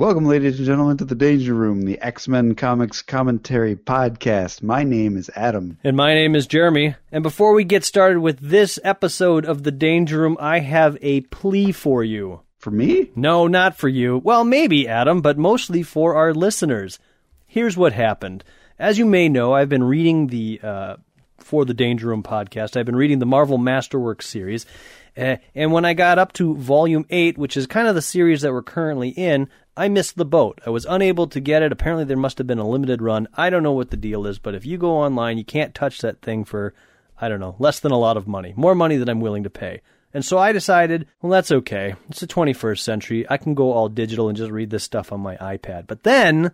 Welcome, ladies and gentlemen, to the Danger Room, the X Men Comics Commentary Podcast. My name is Adam. And my name is Jeremy. And before we get started with this episode of The Danger Room, I have a plea for you. For me? No, not for you. Well, maybe, Adam, but mostly for our listeners. Here's what happened. As you may know, I've been reading the, uh, for the Danger Room podcast, I've been reading the Marvel Masterworks series. Uh, and when I got up to volume 8, which is kind of the series that we're currently in, I missed the boat. I was unable to get it. Apparently, there must have been a limited run. I don't know what the deal is, but if you go online, you can't touch that thing for, I don't know, less than a lot of money. More money than I'm willing to pay. And so I decided, well, that's okay. It's the 21st century. I can go all digital and just read this stuff on my iPad. But then,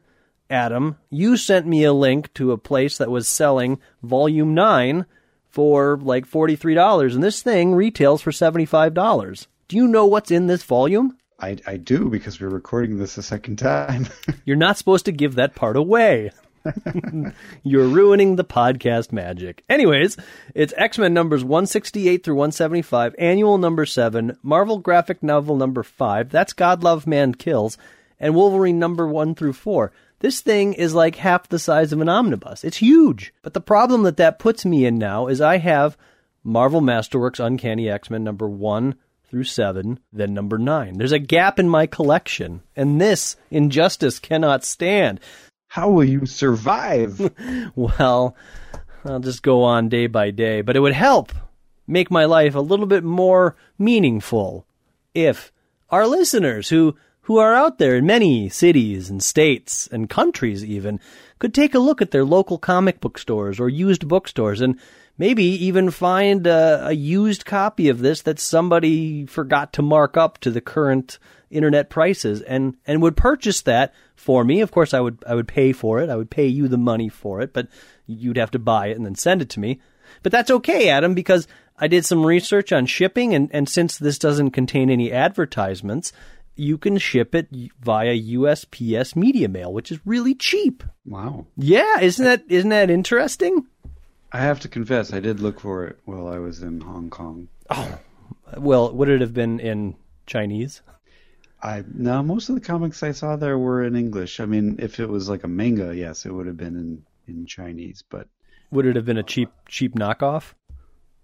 Adam, you sent me a link to a place that was selling volume 9 for like $43, and this thing retails for $75. Do you know what's in this volume? I, I do because we're recording this a second time. You're not supposed to give that part away. You're ruining the podcast magic. Anyways, it's X Men numbers 168 through 175, annual number 7, Marvel graphic novel number 5, that's God Love Man Kills, and Wolverine number 1 through 4. This thing is like half the size of an omnibus. It's huge. But the problem that that puts me in now is I have Marvel Masterworks Uncanny X Men number 1 through 7, then number 9. There's a gap in my collection, and this injustice cannot stand. How will you survive? well, I'll just go on day by day, but it would help make my life a little bit more meaningful if our listeners who who are out there in many cities and states and countries even could take a look at their local comic book stores or used bookstores and maybe even find a, a, used copy of this that somebody forgot to mark up to the current internet prices and, and would purchase that for me. Of course, I would, I would pay for it. I would pay you the money for it, but you'd have to buy it and then send it to me. But that's okay, Adam, because I did some research on shipping and, and since this doesn't contain any advertisements, you can ship it via USPS media mail, which is really cheap. Wow. Yeah, isn't that isn't that interesting? I have to confess, I did look for it while I was in Hong Kong. Oh, well, would it have been in Chinese? I no, most of the comics I saw there were in English. I mean, if it was like a manga, yes, it would have been in in Chinese. But would it have been a cheap cheap knockoff?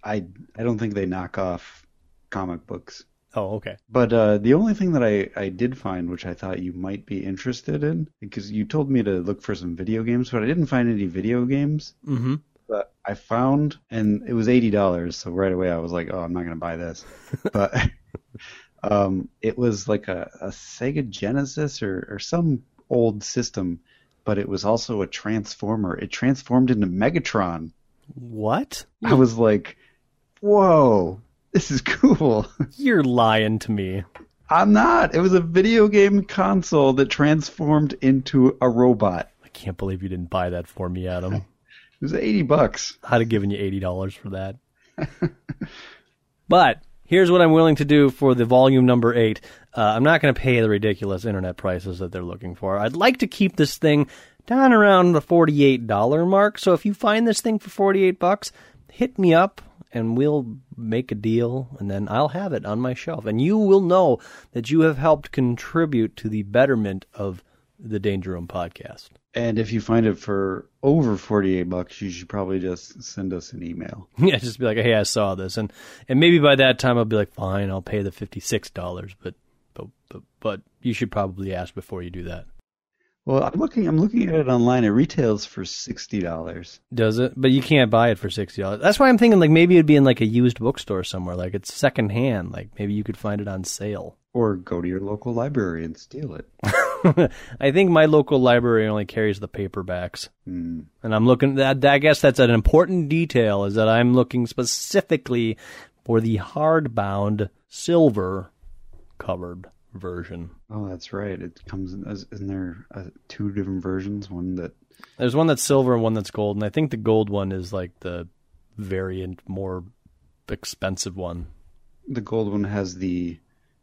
I I don't think they knock off comic books. Oh, okay. But uh, the only thing that I, I did find, which I thought you might be interested in, because you told me to look for some video games, but I didn't find any video games. Mm-hmm that I found, and it was eighty dollars. So right away I was like, "Oh, I'm not going to buy this." but um, it was like a, a Sega Genesis or, or some old system, but it was also a transformer. It transformed into Megatron. What? I was like, "Whoa, this is cool." You're lying to me. I'm not. It was a video game console that transformed into a robot. I can't believe you didn't buy that for me, Adam. Was eighty bucks. I'd have given you eighty dollars for that. but here's what I'm willing to do for the volume number eight. Uh, I'm not going to pay the ridiculous internet prices that they're looking for. I'd like to keep this thing down around the forty-eight dollar mark. So if you find this thing for forty-eight bucks, hit me up and we'll make a deal and then I'll have it on my shelf. And you will know that you have helped contribute to the betterment of the Danger Room podcast. And if you find it for over 48 bucks, you should probably just send us an email. Yeah, just be like, "Hey, I saw this." And and maybe by that time I'll be like, "Fine, I'll pay the $56." But but but, but you should probably ask before you do that. Well, I'm looking I'm looking at it online. It retails for $60. Does it? But you can't buy it for $60. That's why I'm thinking like maybe it'd be in like a used bookstore somewhere, like it's secondhand, like maybe you could find it on sale. Or go to your local library and steal it. I think my local library only carries the paperbacks, mm. and I'm looking. That I guess that's an important detail is that I'm looking specifically for the hardbound silver covered version. Oh, that's right. It comes in. Isn't there uh, two different versions? One that there's one that's silver and one that's gold, and I think the gold one is like the variant, more expensive one. The gold one has the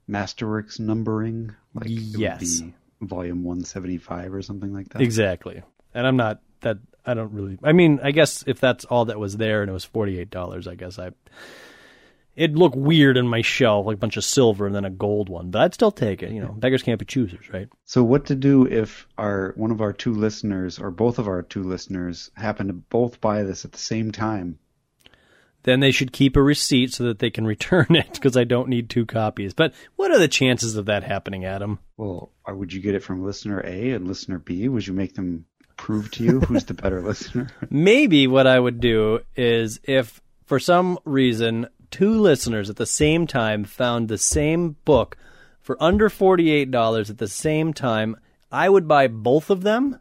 Masterworks numbering. Like yes volume 175 or something like that. Exactly. And I'm not that I don't really I mean, I guess if that's all that was there and it was $48, I guess I It'd look weird in my shelf, like a bunch of silver and then a gold one, but I'd still take it. You know, beggars can't be choosers, right? So what to do if our one of our two listeners or both of our two listeners happen to both buy this at the same time? Then they should keep a receipt so that they can return it because I don't need two copies. But what are the chances of that happening, Adam? Well, uh, would you get it from listener A and listener B? Would you make them prove to you who's the better listener? Maybe what I would do is if for some reason two listeners at the same time found the same book for under $48 at the same time, I would buy both of them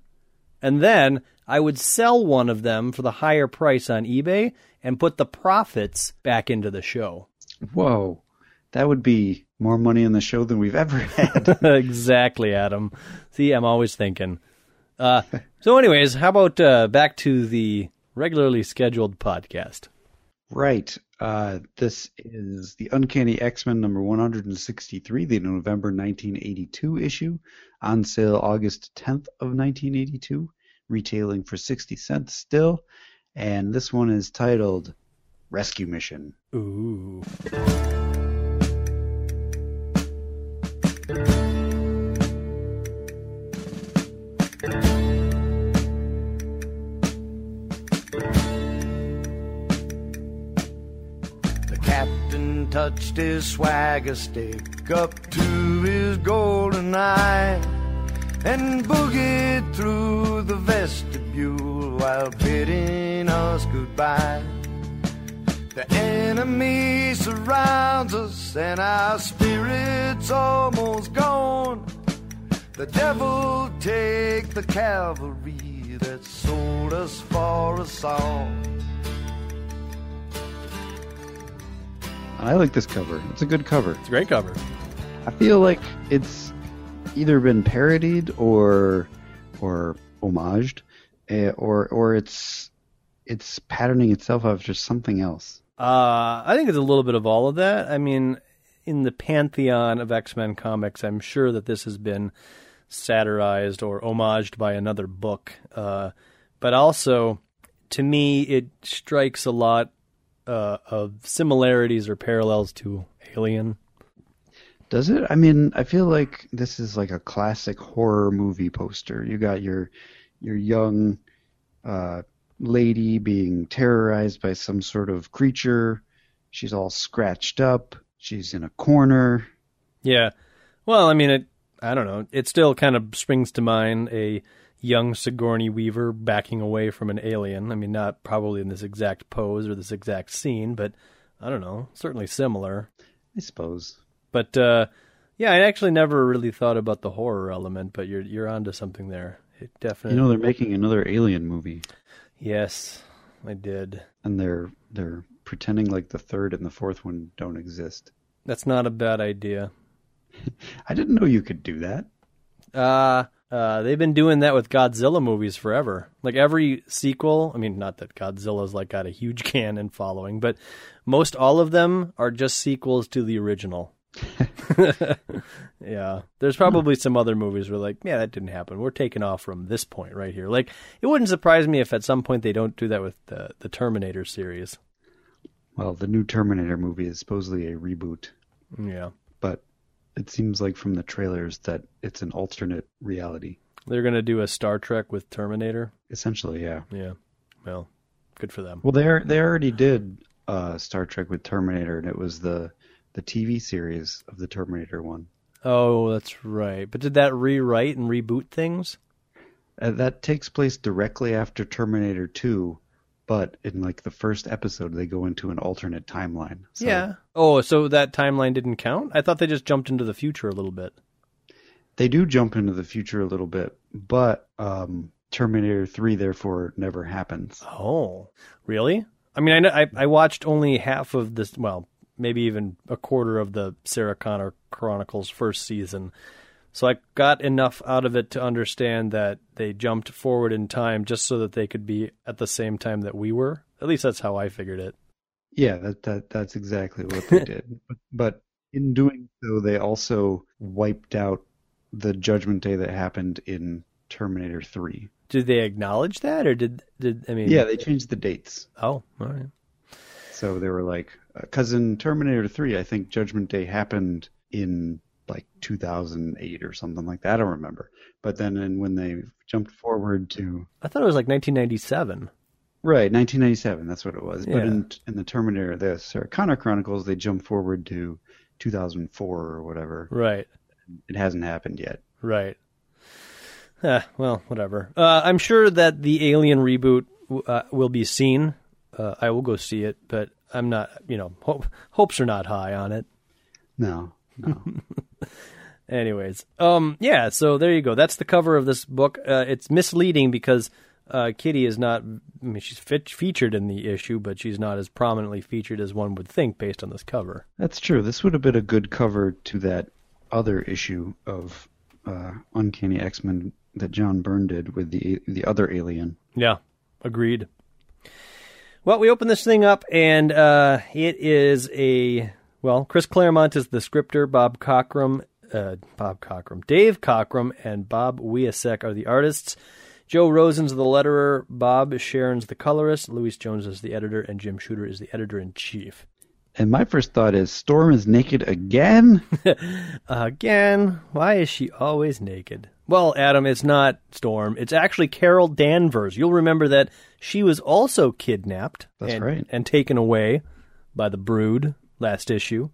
and then I would sell one of them for the higher price on eBay and put the profits back into the show. Whoa. That would be more money in the show than we've ever had. exactly, Adam. See, I'm always thinking. Uh, so, anyways, how about uh, back to the regularly scheduled podcast? Right. Uh, this is the Uncanny X-Men number 163, the November 1982 issue, on sale August 10th of 1982, retailing for 60 cents still, and this one is titled Rescue Mission. Ooh. The Captain touched his swagger stick up to his golden eye and boogied through the vestibule while bidding us goodbye. The enemy surrounds us and our spirits almost gone. The devil take the cavalry that sold us for a song. I like this cover. It's a good cover. It's a great cover. I feel like it's either been parodied or or homaged, uh, or or it's it's patterning itself after something else. Uh, I think it's a little bit of all of that. I mean, in the pantheon of X Men comics, I'm sure that this has been satirized or homaged by another book. Uh, but also, to me, it strikes a lot uh, of similarities or parallels to Alien. Does it? I mean, I feel like this is like a classic horror movie poster. You got your your young uh, lady being terrorized by some sort of creature. She's all scratched up. She's in a corner. Yeah. Well, I mean, it. I don't know. It still kind of springs to mind a young Sigourney Weaver backing away from an alien. I mean, not probably in this exact pose or this exact scene, but I don't know, certainly similar. I suppose. But uh, yeah, I actually never really thought about the horror element, but you're you're onto something there. It definitely. You know, they're making another Alien movie. Yes, I did. And they're they're pretending like the third and the fourth one don't exist. That's not a bad idea. I didn't know you could do that. Uh uh, they've been doing that with Godzilla movies forever. Like every sequel, I mean, not that Godzilla's like got a huge canon following, but most all of them are just sequels to the original. yeah, there's probably some other movies where like, yeah, that didn't happen. We're taking off from this point right here. Like, it wouldn't surprise me if at some point they don't do that with the the Terminator series. Well, the new Terminator movie is supposedly a reboot. Yeah, but it seems like from the trailers that it's an alternate reality. They're going to do a Star Trek with Terminator. Essentially, yeah. Yeah. Well, good for them. Well, they they already did uh, Star Trek with Terminator, and it was the the TV series of the Terminator one. Oh, that's right. But did that rewrite and reboot things? Uh, that takes place directly after Terminator 2, but in like the first episode they go into an alternate timeline. So, yeah. Oh, so that timeline didn't count? I thought they just jumped into the future a little bit. They do jump into the future a little bit, but um, Terminator 3 therefore never happens. Oh, really? I mean, I, I I watched only half of this. Well, maybe even a quarter of the Sarah Connor Chronicles first season. So I got enough out of it to understand that they jumped forward in time just so that they could be at the same time that we were. At least that's how I figured it. Yeah, that that that's exactly what they did. But, but in doing so, they also wiped out the Judgment Day that happened in Terminator Three. Did they acknowledge that, or did did I mean? Yeah, they changed the dates. Oh, all right. So they were like, because in Terminator 3, I think Judgment Day happened in like 2008 or something like that. I don't remember. But then in, when they jumped forward to I thought it was like 1997. right 1997, that's what it was. Yeah. But in in the Terminator, the Sarah Connor Chronicles, they jump forward to 2004 or whatever. Right. It hasn't happened yet. Right. Eh, well, whatever. Uh, I'm sure that the Alien reboot uh, will be seen. Uh, I will go see it, but I'm not. You know, hope, hopes are not high on it. No, no. Anyways, um, yeah. So there you go. That's the cover of this book. Uh, it's misleading because uh, Kitty is not. I mean, she's fe- featured in the issue, but she's not as prominently featured as one would think based on this cover. That's true. This would have been a good cover to that other issue of uh, Uncanny X Men that John Byrne did with the the other alien. Yeah, agreed. Well, we open this thing up, and uh, it is a well. Chris Claremont is the scripter. Bob Cockrum, uh, Bob Cockrum, Dave Cockrum, and Bob Wiacek are the artists. Joe Rosen's the letterer. Bob Sharen's the colorist. Louis Jones is the editor, and Jim Shooter is the editor in chief. And my first thought is Storm is naked again. Again, why is she always naked? Well, Adam, it's not Storm. It's actually Carol Danvers. You'll remember that she was also kidnapped That's and, right. and taken away by the Brood last issue.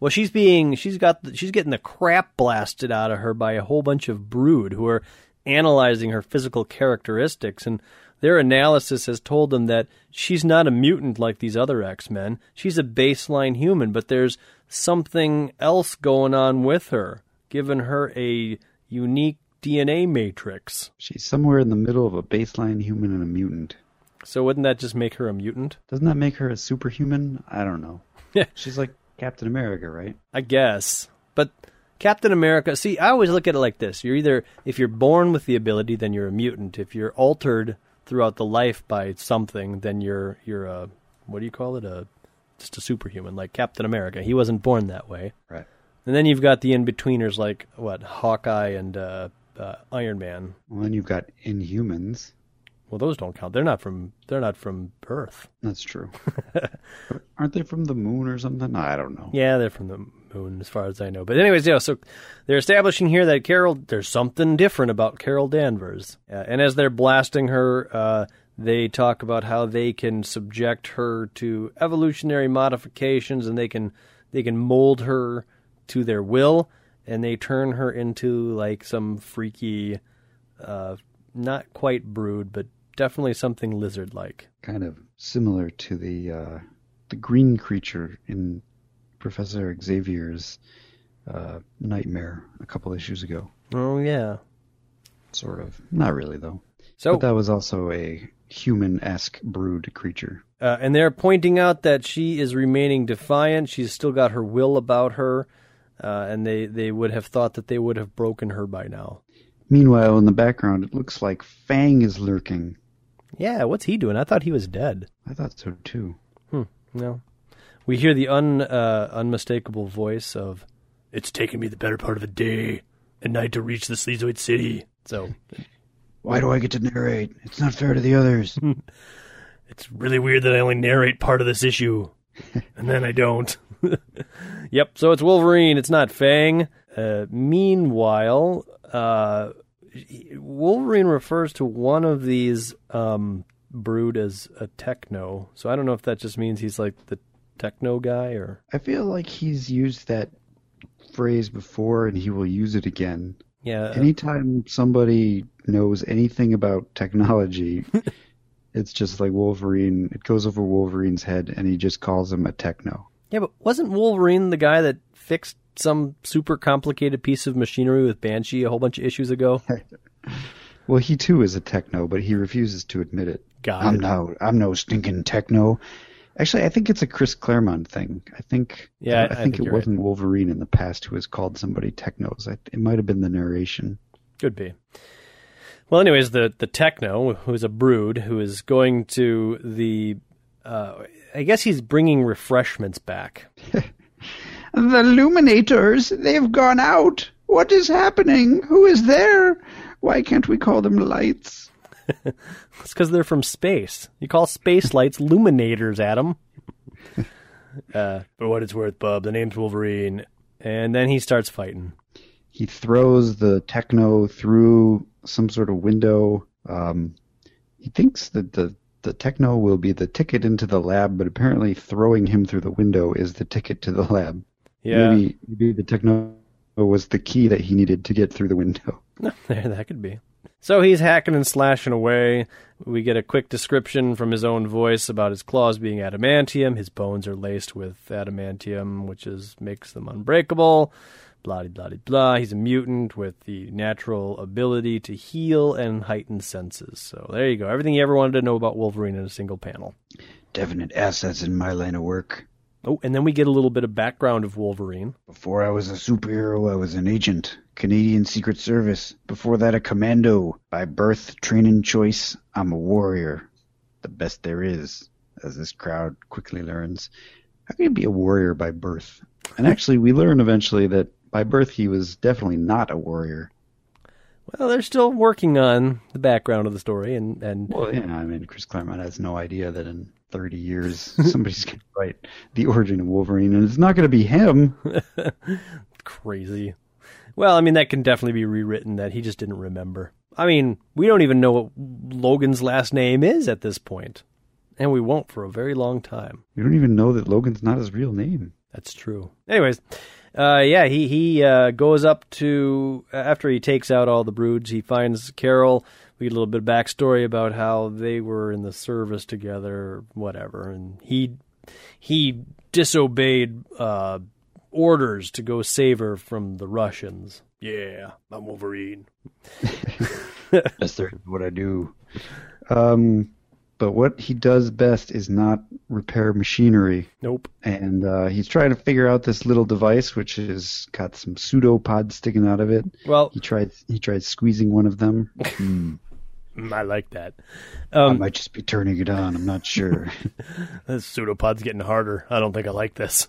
Well, she's being she's got she's getting the crap blasted out of her by a whole bunch of Brood who are analyzing her physical characteristics and their analysis has told them that she's not a mutant like these other X-Men. She's a baseline human, but there's something else going on with her, giving her a unique DNA matrix. She's somewhere in the middle of a baseline human and a mutant. So wouldn't that just make her a mutant? Doesn't that make her a superhuman? I don't know. Yeah. She's like Captain America, right? I guess. But Captain America, see, I always look at it like this. You're either, if you're born with the ability, then you're a mutant. If you're altered throughout the life by something, then you're, you're a, what do you call it? A, just a superhuman, like Captain America. He wasn't born that way. Right. And then you've got the in-betweeners like, what, Hawkeye and uh, uh, Iron Man. Well, then you've got Inhumans. Well, those don't count. They're not from, they're not from Earth. That's true. Aren't they from the moon or something? I don't know. Yeah, they're from the moon, as far as I know. But anyways, yeah. So they're establishing here that Carol, there's something different about Carol Danvers, uh, and as they're blasting her, uh, they talk about how they can subject her to evolutionary modifications, and they can they can mold her to their will, and they turn her into like some freaky, uh, not quite brood, but definitely something lizard-like. Kind of similar to the uh, the green creature in Professor Xavier's uh, Nightmare a couple issues ago. Oh yeah. Sort of. Not really though. So But that was also a human-esque brood creature. Uh, and they're pointing out that she is remaining defiant. She's still got her will about her, uh, and they, they would have thought that they would have broken her by now. Meanwhile, in the background, it looks like Fang is lurking. Yeah, what's he doing? I thought he was dead. I thought so too. Hmm. No. We hear the un, uh, unmistakable voice of, It's taken me the better part of a day and night to reach the Sleazoid City. So Why do I get to narrate? It's not fair to the others. It's really weird that I only narrate part of this issue, and then I don't. yep, so it's Wolverine. It's not Fang. Uh, meanwhile, uh, Wolverine refers to one of these um, brood as a techno. So I don't know if that just means he's like the techno guy or. I feel like he's used that phrase before and he will use it again. Yeah. Anytime somebody knows anything about technology, it's just like Wolverine. It goes over Wolverine's head and he just calls him a techno. Yeah, but wasn't Wolverine the guy that fixed some super complicated piece of machinery with Banshee a whole bunch of issues ago? Well, he too is a techno, but he refuses to admit it. Got I'm it. no, I'm no stinking techno. Actually, I think it's a Chris Claremont thing. I think, Yeah, I- I, I think, think it you're right. wasn't Wolverine in the past who has called somebody technos. I, it might have been the narration. Could be. Well, anyways, the the techno, who's a brood, who is going to the, uh, I guess he's bringing refreshments back. The Luminators, they've gone out. What is happening? Who is there? Why can't we call them lights? It's because they're from space. You call space lights luminators, Adam. uh, for what it's worth, Bub, the name's Wolverine. And then he starts fighting. He throws the techno through some sort of window. Um, he thinks that the the techno will be the ticket into the lab, but apparently throwing him through the window is the ticket to the lab. Yeah, Maybe maybe the techno was the key that he needed to get through the window. there, that could be. So he's hacking and slashing away. We get a quick description from his own voice about his claws being adamantium. His bones are laced with adamantium, which is makes them unbreakable. Blah blah blah blah. He's a mutant with the natural ability to heal and heightened senses. So there you go. Everything you ever wanted to know about Wolverine in a single panel. Definite assets in my line of work. Oh, and then we get a little bit of background of Wolverine. Before I was a superhero, I was an agent, Canadian Secret Service. Before that, a commando. By birth, training choice, I'm a warrior. The best there is, as this crowd quickly learns. How can you be a warrior by birth? And actually, we learn eventually that by birth he was definitely not a warrior. Well, they're still working on the background of the story, and and Well, yeah, I mean, Chris Claremont has no idea that in 30 years somebody's going to write the origin of Wolverine, and it's not going to be him. crazy. Well, I mean, that can definitely be rewritten that he just didn't remember. I mean, we don't even know what Logan's last name is at this point, and we won't for a very long time. We don't even know that Logan's not his real name. That's true. Anyways, uh, yeah, he he uh, goes up to after he takes out all the broods. He finds Carol. We get a little bit of backstory about how they were in the service together, whatever, and he he disobeyed uh, orders to go save her from the Russians. Yeah, I'm Wolverine. That's their, what I do. Um, but what he does best is not repair machinery. Nope. And uh, he's trying to figure out this little device, which has got some pseudopods sticking out of it. Well, He tried he tried squeezing one of them. Mm, I like that. I Um, might just be turning it on. I'm not sure. This pseudopod's getting harder. I don't think I like this.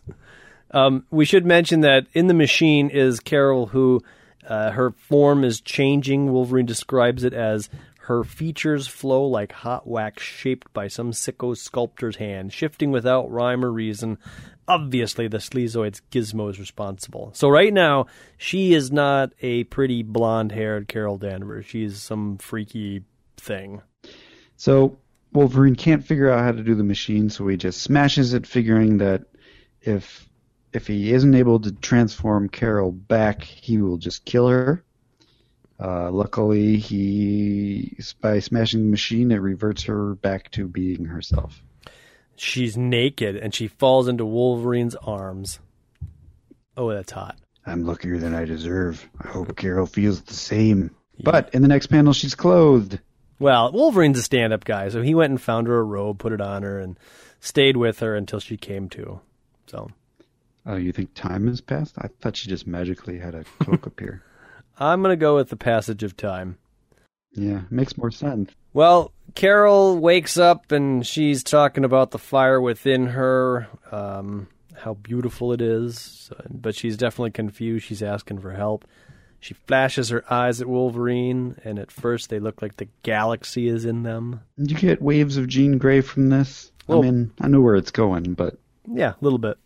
Um, we should mention that in the machine is Carol, who uh, her form is changing. Wolverine describes it as her features flow like hot wax shaped by some sicko sculptor's hand, shifting without rhyme or reason. Obviously, the sleazoid's gizmo is responsible. So right now, she is not a pretty blonde-haired Carol Danvers. She's some freaky thing. So Wolverine can't figure out how to do the machine, so he just smashes it, figuring that if if he isn't able to transform Carol back, he will just kill her. Uh, luckily, he by smashing the machine, it reverts her back to being herself. She's naked and she falls into Wolverine's arms. Oh, that's hot. I'm luckier than I deserve. I hope Carol feels the same. But in the next panel, she's clothed. Well, Wolverine's a stand up guy, so he went and found her a robe, put it on her, and stayed with her until she came to. So Oh, you think time has passed? I thought she just magically had a cloak appear. I'm going to go with the passage of time. Yeah, makes more sense. Well, Carol wakes up and she's talking about the fire within her, um, how beautiful it is, but she's definitely confused. She's asking for help. She flashes her eyes at Wolverine, and at first they look like the galaxy is in them. Did you get waves of Jean Grey from this? Well- I mean, I know where it's going, but Yeah, a little bit.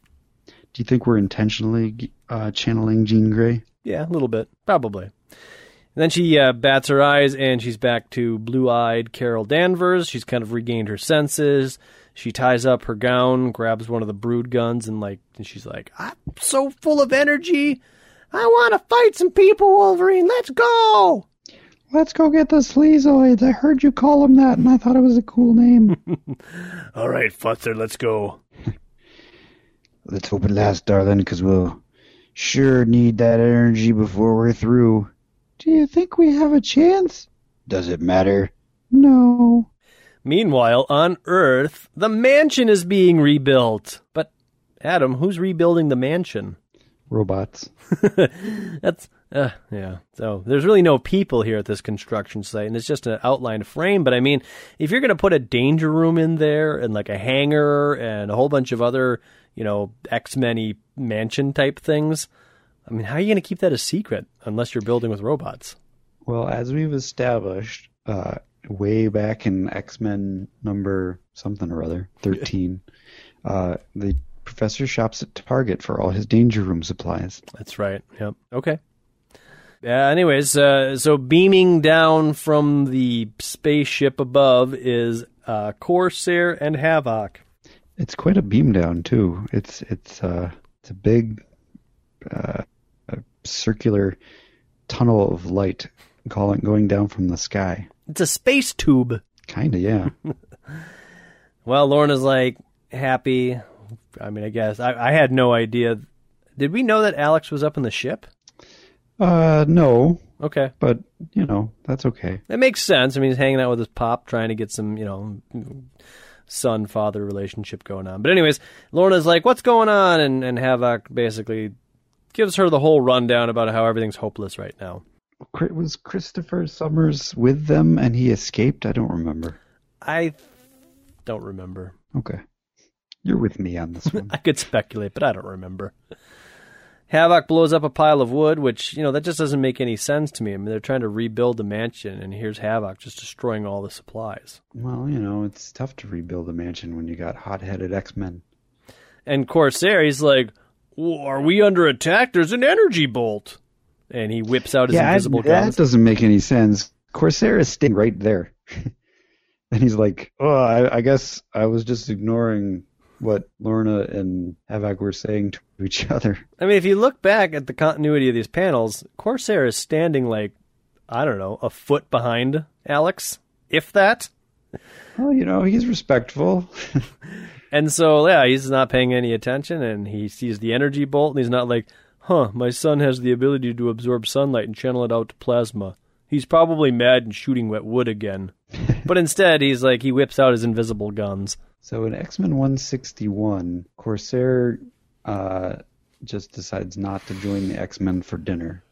do you think we're intentionally uh, channeling Jean Grey? Yeah, a little bit, probably. And then she uh, bats her eyes, and she's back to blue-eyed Carol Danvers. She's kind of regained her senses. She ties up her gown, grabs one of the brood guns, and like, and she's like, "I'm so full of energy. I want to fight some people, Wolverine. Let's go!" Let's go get the Sleazoids. I heard you call them that, and I thought it was a cool name. All right, Futzer, let's go. Let's hope it lasts, darling, because we'll sure need that energy before we're through. Do you think we have a chance? Does it matter? No. Meanwhile, on Earth, the mansion is being rebuilt. But Adam, who's rebuilding the mansion? Robots. That's uh, yeah. So there's really no people here at this construction site, and it's just an outlined frame. But I mean, if you're going to put a danger room in there and like a hangar and a whole bunch of other, you know, X Men mansion type things, I mean, how are you going to keep that a secret unless you're building with robots? Well, as we've established, uh, way back in X Men number something or other, 13, Uh, the professor shops at Target for all his danger room supplies. That's right. Yep. Okay. Uh, anyways, uh, so beaming down from the spaceship above is uh, Corsair and Havoc. It's quite a beam down too. It's it's uh it's a big uh, a circular tunnel of light calling going down from the sky. It's a space tube. Kinda, yeah. Well, Lorna's like happy. I mean, I guess I, I had no idea. Did we know that Alex was up in the ship? uh, no, Okay, but you know that's okay. that makes sense. I mean, he's hanging out with his pop, trying to get some, you know, son father relationship going on. But anyways, Lorna's like, "What's going on?" And and Havoc basically gives her the whole rundown about how everything's hopeless right now. Was Christopher Summers with them and he escaped? I don't remember. I don't remember. Okay, you're with me on this one. I could speculate, but I don't remember. Havoc blows up a pile of wood, which, you know, that just doesn't make any sense to me. I mean, they're trying to rebuild the mansion, and here's Havoc just destroying all the supplies. well, you know it's tough to rebuild a mansion when you got hot-headed X-Men. And Corsair, he's like, Are we under attack? There's an energy bolt. And he whips out his I- invisible that guns. doesn't make any sense. Corsair is staying right there, and he's like, "Oh, I, I guess I was just ignoring what Lorna and Havoc were saying to each other." I mean, if you look back at the continuity of these panels, Corsair is standing like, I don't know, a foot behind Alex, if that. Well, you know, he's respectful. And so, yeah, he's not paying any attention, and he sees the energy bolt, and he's not like, huh, my son has the ability to absorb sunlight and channel it out to plasma. He's probably mad and shooting wet wood again. but instead, he's like, he whips out his invisible guns. So in X Men 161, Corsair uh, just decides not to join the X Men for dinner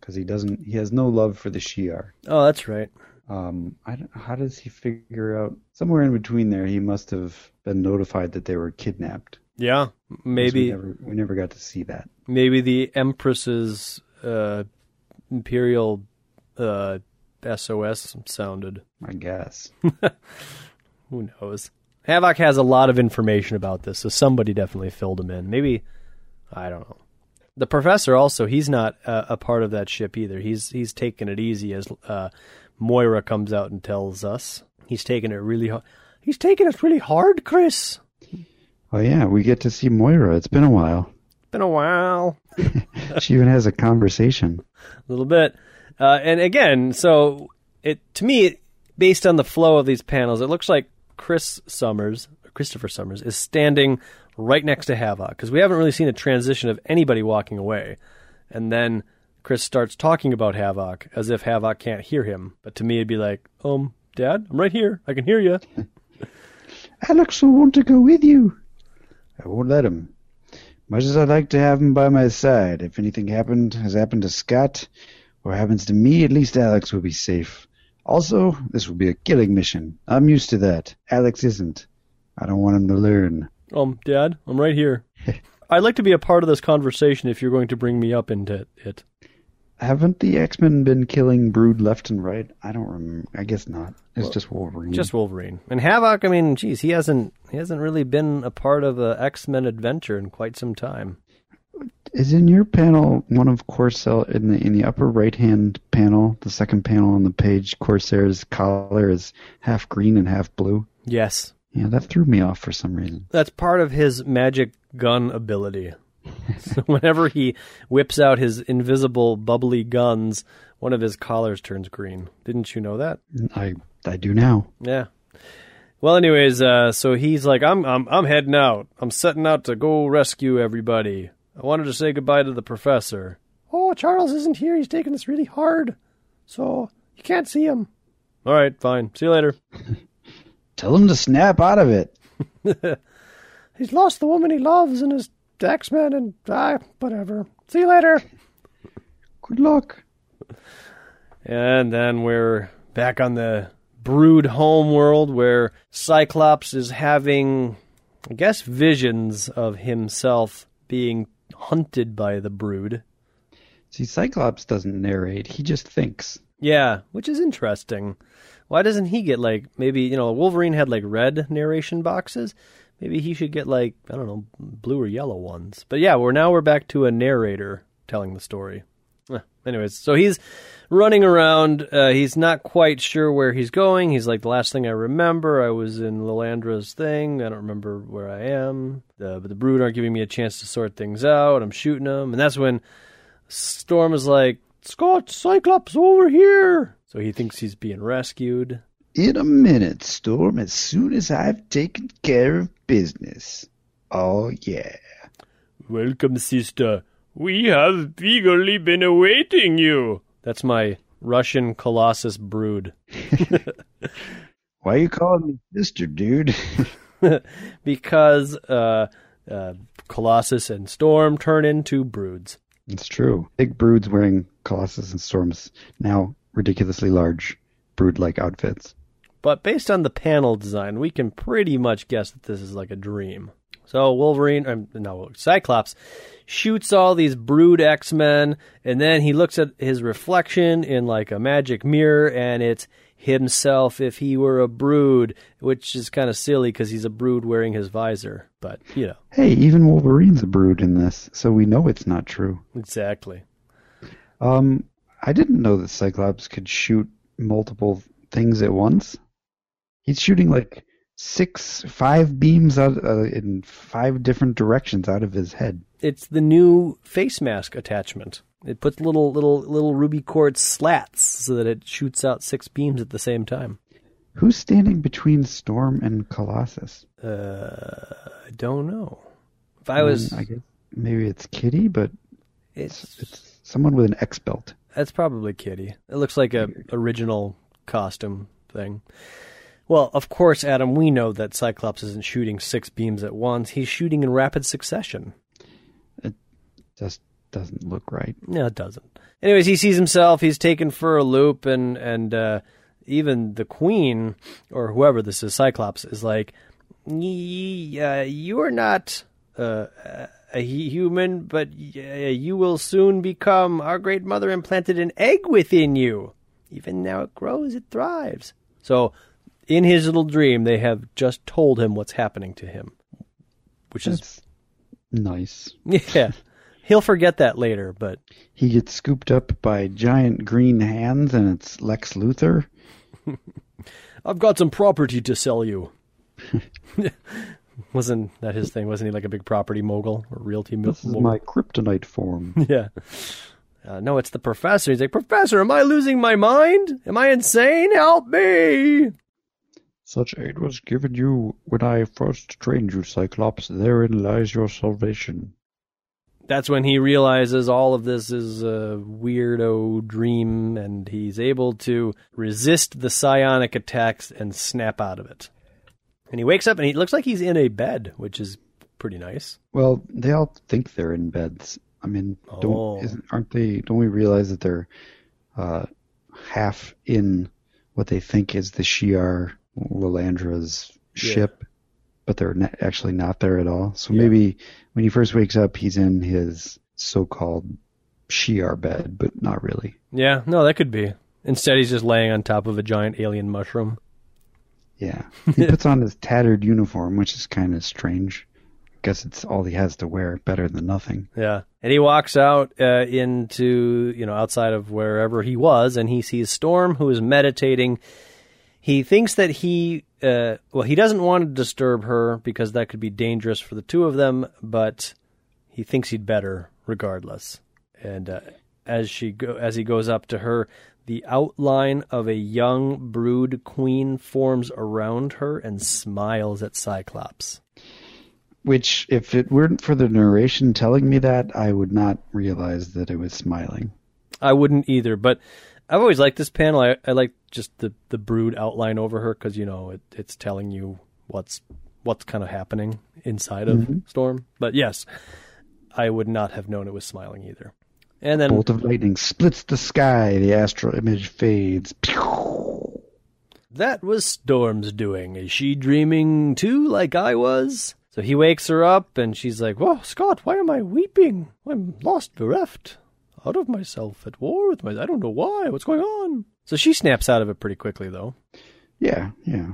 because he doesn't. He has no love for the Shi'ar. Oh, that's right. Um, I don't, how does he figure out? Somewhere in between there, he must have been notified that they were kidnapped. Yeah, maybe we never, we never got to see that. maybe the Empress's uh, imperial uh, SOS sounded. I guess. Who knows? Havoc has a lot of information about this, so somebody definitely filled him in. Maybe I don't know. The professor also he's not uh, a part of that ship either. He's he's taking it easy as uh, Moira comes out and tells us he's taking it really hard. He's taking it really hard, Chris. Oh yeah, we get to see Moira. It's been a while. Been a while. She even has a conversation. a little bit. Uh, and again, so it to me, based on the flow of these panels, it looks like Chris Summers, Christopher Summers, is standing right next to Havoc because we haven't really seen a transition of anybody walking away, and then Chris starts talking about Havoc as if Havoc can't hear him. But to me, it'd be like, um, Dad, I'm right here. I can hear you. Alex will want to go with you. I won't let him. Much as I'd like to have him by my side, if anything happened has happened to Scott, or happens to me, at least Alex will be safe. Also, this will be a killing mission. I'm used to that. Alex isn't. I don't want him to learn. Um, Dad, I'm right here. I'd like to be a part of this conversation if you're going to bring me up into it. Haven't the X-Men been killing Brood left and right? I don't remember. I guess not. It's just Wolverine. Just Wolverine and Havoc. I mean, geez, he hasn't he hasn't really been a part of a X Men adventure in quite some time. Is in your panel one of Corsair in the in the upper right hand panel, the second panel on the page, Corsair's collar is half green and half blue. Yes, Yeah, that threw me off for some reason. that's part of his magic gun ability. so whenever he whips out his invisible bubbly guns, one of his collars turns green. Didn't you know that? I I do now. Yeah. Well, anyways, uh, so he's like, I'm, I'm, I'm heading out. I'm setting out to go rescue everybody. I wanted to say goodbye to the professor. Oh, Charles isn't here. He's taking this really hard, so you can't see him. All right, fine. See you later. Tell him to snap out of it. He's lost the woman he loves and his X Men, and ah, whatever. See you later. Good luck. And then we're back on the Brood home world where Cyclops is having, I guess, visions of himself being hunted by the Brood. See, Cyclops doesn't narrate; he just thinks. Yeah, which is interesting. Why doesn't he get like maybe you know Wolverine had like red narration boxes? Maybe he should get like I don't know, blue or yellow ones. But yeah, we're now we're back to a narrator telling the story. Anyways, so he's running around. Uh, he's not quite sure where he's going. He's like, the last thing I remember, I was in Lilandra's thing. I don't remember where I am. Uh, but the brood aren't giving me a chance to sort things out. I'm shooting them, and that's when Storm is like, Scott, Cyclops over here. So he thinks he's being rescued. In a minute, Storm, as soon as I've taken care of business. Oh, yeah. Welcome, sister. We have eagerly been awaiting you. That's my Russian Colossus brood. Why are you calling me sister, dude? because uh, uh, Colossus and Storm turn into broods. it's true. Big broods wearing Colossus and Storm's now ridiculously large brood-like outfits. But based on the panel design, we can pretty much guess that this is like a dream. So Wolverine, um, no, Cyclops shoots all these brood X Men, and then he looks at his reflection in like a magic mirror, and it's himself if he were a brood, which is kind of silly because he's a brood wearing his visor. But you know, Hey, even Wolverine's a brood in this, so we know it's not true. exactly. Um, I didn't know that Cyclops could shoot multiple things at once. He's shooting like six, five beams out uh, in five different directions out of his head. It's the new face mask attachment. It puts little little little ruby quartz slats so that it shoots out six beams at the same time. Who's standing between Storm and Colossus? Uh, I don't know. If I was, I guess maybe it's Kitty, but it's it's someone with an X belt. that's probably Kitty. It looks like a original costume thing. Well, of course, Adam, we know that Cyclops isn't shooting six beams at once. He's shooting in rapid succession. It just doesn't look right. No, it doesn't. Anyways, he sees himself. He's taken for a loop, and and uh, even the Queen or whoever this is, Cyclops, is like, uh, "You are not uh, a human, but uh, you will soon become. Our great mother implanted an egg within you. Even now it grows, it thrives." So, in his little dream, they have just told him what's happening to him, which is nice. yeah. He'll forget that later, but He gets scooped up by giant green hands, and it's Lex Luthor. I've got some property to sell you. Wasn't that his thing? Wasn't he like a big property mogul or realty mo- This is mogul? my kryptonite form. yeah. Uh, no, it's the professor. He's like, Professor, am I losing my mind? Am I insane? Help me! Such aid was given you when I first trained you, Cyclops. Therein lies your salvation. That's when he realizes all of this is a weirdo dream, and he's able to resist the psionic attacks and snap out of it. And he wakes up and he looks like he's in a bed, which is pretty nice. Well, they all think they're in beds. I mean, Oh. don't isn't, aren't they? Don't we realize that they're uh, half in what they think is the Shi'ar Lilandra's Yeah. ship, but they're not, actually not there at all. So Yeah. maybe when he first wakes up, he's in his so-called Shi'ar bed, but not really. Yeah, no, that could be. Instead, he's just laying on top of a giant alien mushroom. Yeah, he puts on his tattered uniform, which is kind of strange. Guess it's all he has to wear. Better than nothing. Yeah, and he walks out uh, into you know outside of wherever he was, and he sees Storm, who is meditating. He thinks that he uh, well, he doesn't want to disturb her because that could be dangerous for the two of them, but he thinks he'd better regardless. And uh, as she go as he goes up to her, the outline of a young brood queen forms around her and smiles at Cyclops. Which, if it weren't for the narration telling me that, I would not realize that it was smiling. I wouldn't either, but I've always liked this panel. I, I like just the, the brood outline over her because you know it, it's telling you what's what's kind of happening inside of mm-hmm. Storm. But yes, I would not have known it was smiling either. And then Bolt of lightning splits the sky. The astral image fades. Pew! that was Storm's doing. Is she dreaming too, like I was? So he wakes her up, and she's like, "Whoa, Scott, why am I weeping? I'm lost, bereft, out of myself, at war with my. I don't know why. What's going on?" So she snaps out of it pretty quickly, though. Yeah, yeah.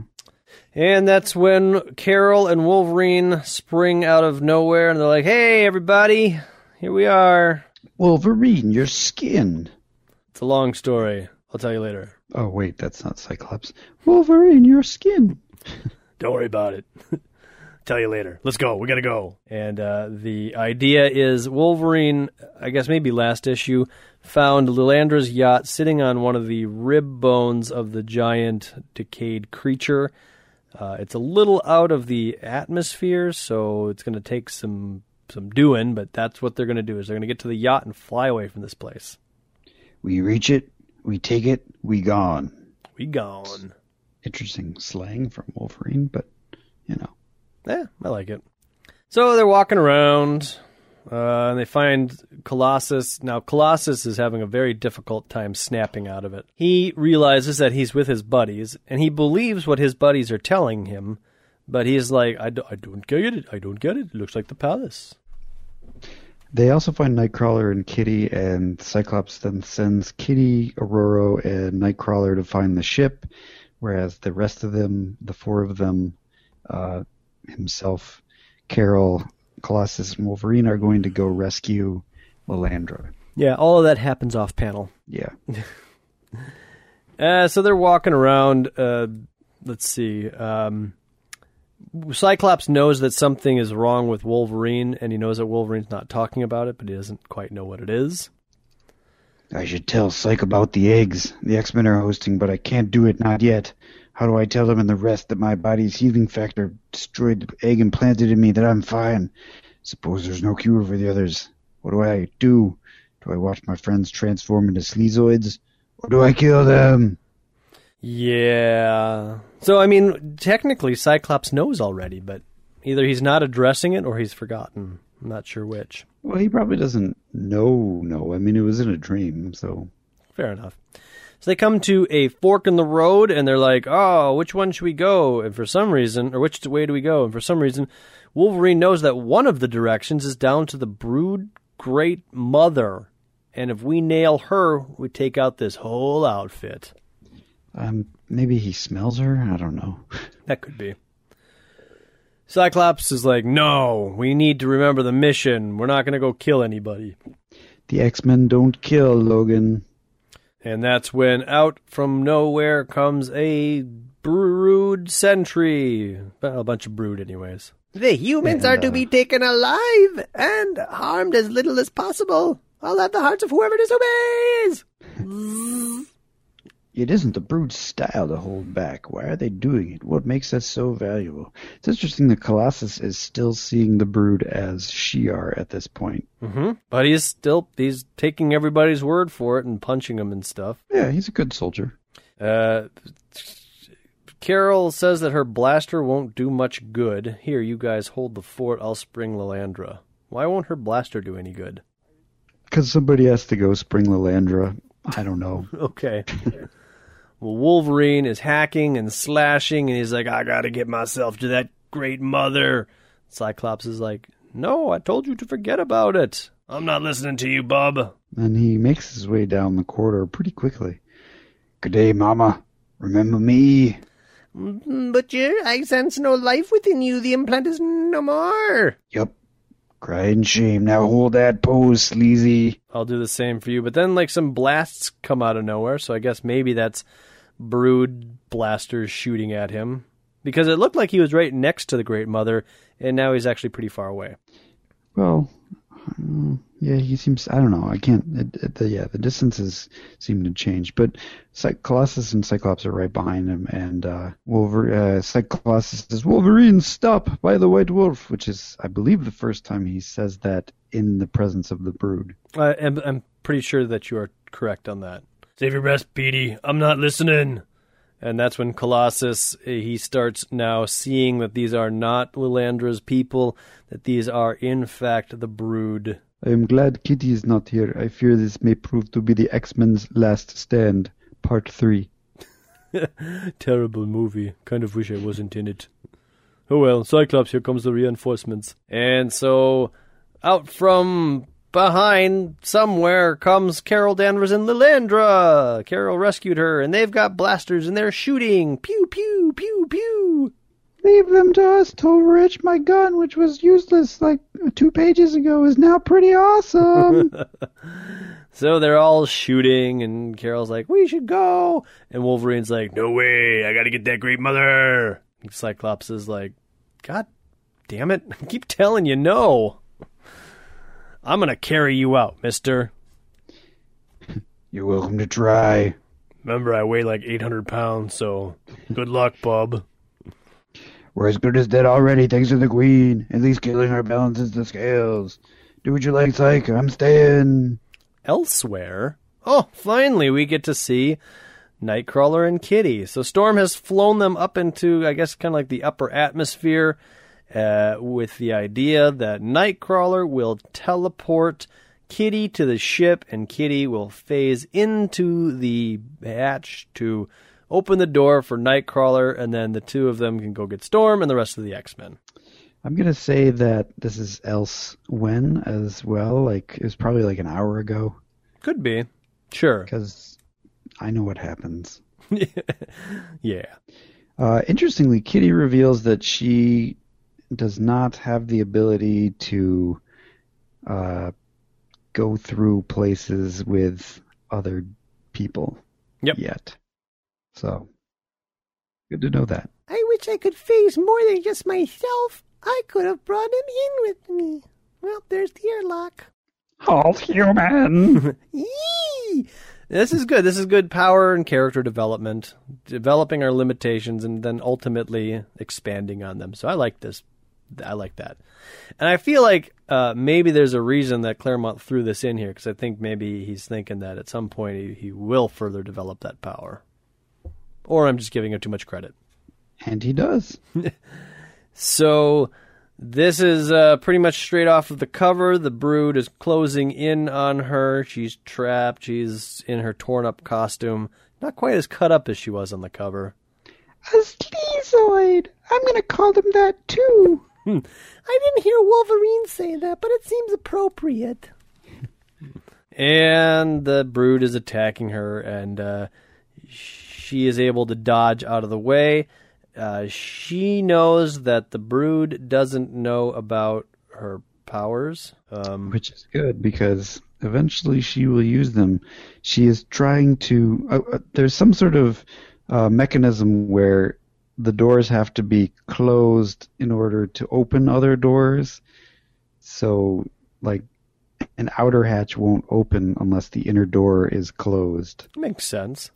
And that's when Carol and Wolverine spring out of nowhere and they're like, hey, everybody, here we are. Wolverine, your skin. It's a long story. I'll tell you later. Oh, wait, that's not Cyclops. Wolverine, your skin. Don't worry about it. tell you later. Let's go. We gotta go. And uh, the idea is Wolverine, I guess maybe last issue, found Lilandra's yacht sitting on one of the rib bones of the giant decayed creature. Uh, it's a little out of the atmosphere, so it's going to take some some doing. But that's what they're going to do is they're going to get to the yacht and fly away from this place. We reach it, we take it, we gone. We gone. Interesting slang from Wolverine, but you know. Yeah, I like it. So they're walking around, uh, and they find Colossus. Now, Colossus is having a very difficult time snapping out of it. He realizes that he's with his buddies, and he believes what his buddies are telling him, but he's like, I, do, I don't get it. I don't get it. It looks like the palace. They also find Nightcrawler and Kitty, and Cyclops then sends Kitty, Aurora, and Nightcrawler to find the ship, whereas the rest of them, the four of them, uh, himself, Carol, Colossus, and Wolverine, are going to go rescue Lilandra. Yeah, all of that happens off panel. Yeah. Uh, so they're walking around. Uh, let's see. Um, Cyclops knows that something is wrong with Wolverine, and he knows that Wolverine's not talking about it, but he doesn't quite know what it is. I should tell Cyke about the eggs the X-Men are hosting, but I can't do it, not yet. How do I tell them and the rest that my body's healing factor destroyed the egg implanted in me, that I'm fine? Suppose there's no cure for the others. What do I do? Do I watch my friends transform into sleazoids? Or do I kill them? Yeah. So, I mean, technically, Cyclops knows already, but either he's not addressing it or he's forgotten. I'm not sure which. Well, he probably doesn't know, no. I mean, it was in a dream, so. Fair enough. So they come to a fork in the road and they're like, oh, which one should we go? And for some reason, or which way do we go? And for some reason, Wolverine knows that one of the directions is down to the Brood Great Mother. And if we nail her, we take out this whole outfit. Um, maybe he smells her? I don't know. That could be. Cyclops is like, no, we need to remember the mission. We're not going to go kill anybody. The X-Men don't kill, Logan. And that's when out from nowhere comes a brood sentry. Well, a bunch of brood, anyways. The humans are to be taken alive and harmed as little as possible. I'll have the hearts of whoever disobeys. It isn't the Brood's style to hold back. Why are they doing it? What makes us so valuable? It's interesting that Colossus is still seeing the Brood as Shi'ar at this point. Mm-hmm. But he's still he's taking everybody's word for it and punching them and stuff. Yeah, he's a good soldier. Uh, Carol says that her blaster won't do much good. Here, you guys hold the fort. I'll spring Lilandra. Why won't her blaster do any good? Because somebody has to go spring Lilandra. I don't know. Okay. well, Wolverine is hacking and slashing, and he's like, I gotta get myself to that great mother. Cyclops is like, No, I told you to forget about it. I'm not listening to you, bub. And he makes his way down the corridor pretty quickly. Good day, Mama. Remember me? Mm, But dear, I sense no life within you. The implant is no more. Yup. Crying shame. Now hold that pose, sleazy. I'll do the same for you. But then, like, some blasts come out of nowhere, so I guess maybe that's brood blasters shooting at him. Because it looked like he was right next to the Great Mother, and now he's actually pretty far away. Well, uh, yeah, he seems. I don't know. I can't. It, it, the, yeah, the distances seem to change, but Cy- Colossus and Cyclops are right behind him, and uh, Wolver- uh, Cyclops says, "Wolverine, stop!" by the White Wolf, which is, I believe, the first time he says that in the presence of the Brood. Uh, I'm, I'm pretty sure that you are correct on that. Save your breath, Petey. I'm not listening. And that's when Colossus eh, he starts now seeing that these are not Lilandra's people, that these are in fact the Brood. I am glad Kitty is not here. I fear this may prove to be the X-Men's last stand, part three. Terrible movie. Kind of wish I wasn't in it. Oh well, Cyclops, here comes the reinforcements. And so, out from behind somewhere comes Carol Danvers and Lilandra. Carol rescued her, and they've got blasters and they're shooting. Pew, pew, pew, pew. Leave them to us, Tovarich. My gun, which was useless like two pages ago, is now pretty awesome. So they're all shooting, and Carol's like, "We should go," and Wolverine's like, "No way! I got to get that great mother." And Cyclops is like, "God damn it! I keep telling you no. I'm gonna carry you out, Mister. You're welcome to try. Remember, I weigh like 800 pounds, so good luck, bub." We're as good as dead already, thanks to the Queen. At least killing her balances the scales. Do what you like, Cyke. I'm staying. elsewhere. Oh, finally, we get to see Nightcrawler and Kitty. So Storm has flown them up into, I guess, kind of like the upper atmosphere, uh, with the idea that Nightcrawler will teleport Kitty to the ship, and Kitty will phase into the hatch to open the door for Nightcrawler, and then the two of them can go get Storm and the rest of the X Men. I'm gonna say that this is else when as well. Like it was probably like an hour ago Could be. Sure. because I know what happens. Yeah. Uh, interestingly, Kitty reveals that she does not have the ability to uh, go through places with other people Yep. yet. So, good to know that. I wish I could phase more than just myself. I could have brought him in with me. Well, there's the airlock. Halt, human! Yee! This is good. This is good power and character development, developing our limitations and then ultimately expanding on them. So I like this. I like that. And I feel like uh, maybe there's a reason that Claremont threw this in here because I think maybe he's thinking that at some point he, he will further develop that power. Or I'm just giving him too much credit. and he does. So this is uh, pretty much straight off of the cover. The brood is closing in on her. She's trapped. She's in her torn up costume. Not quite as cut up as she was on the cover. A sleazoid! I'm gonna call them that too. I didn't hear Wolverine say that, but it seems appropriate. And the brood is attacking her, and uh, she is able to dodge out of the way. Uh, she knows that the brood doesn't know about her powers. Um, Which is good because eventually she will use them. She is trying to. Uh, uh, there's some sort of uh, mechanism where the doors have to be closed in order to open other doors. So, like, an outer hatch won't open unless the inner door is closed. makes sense.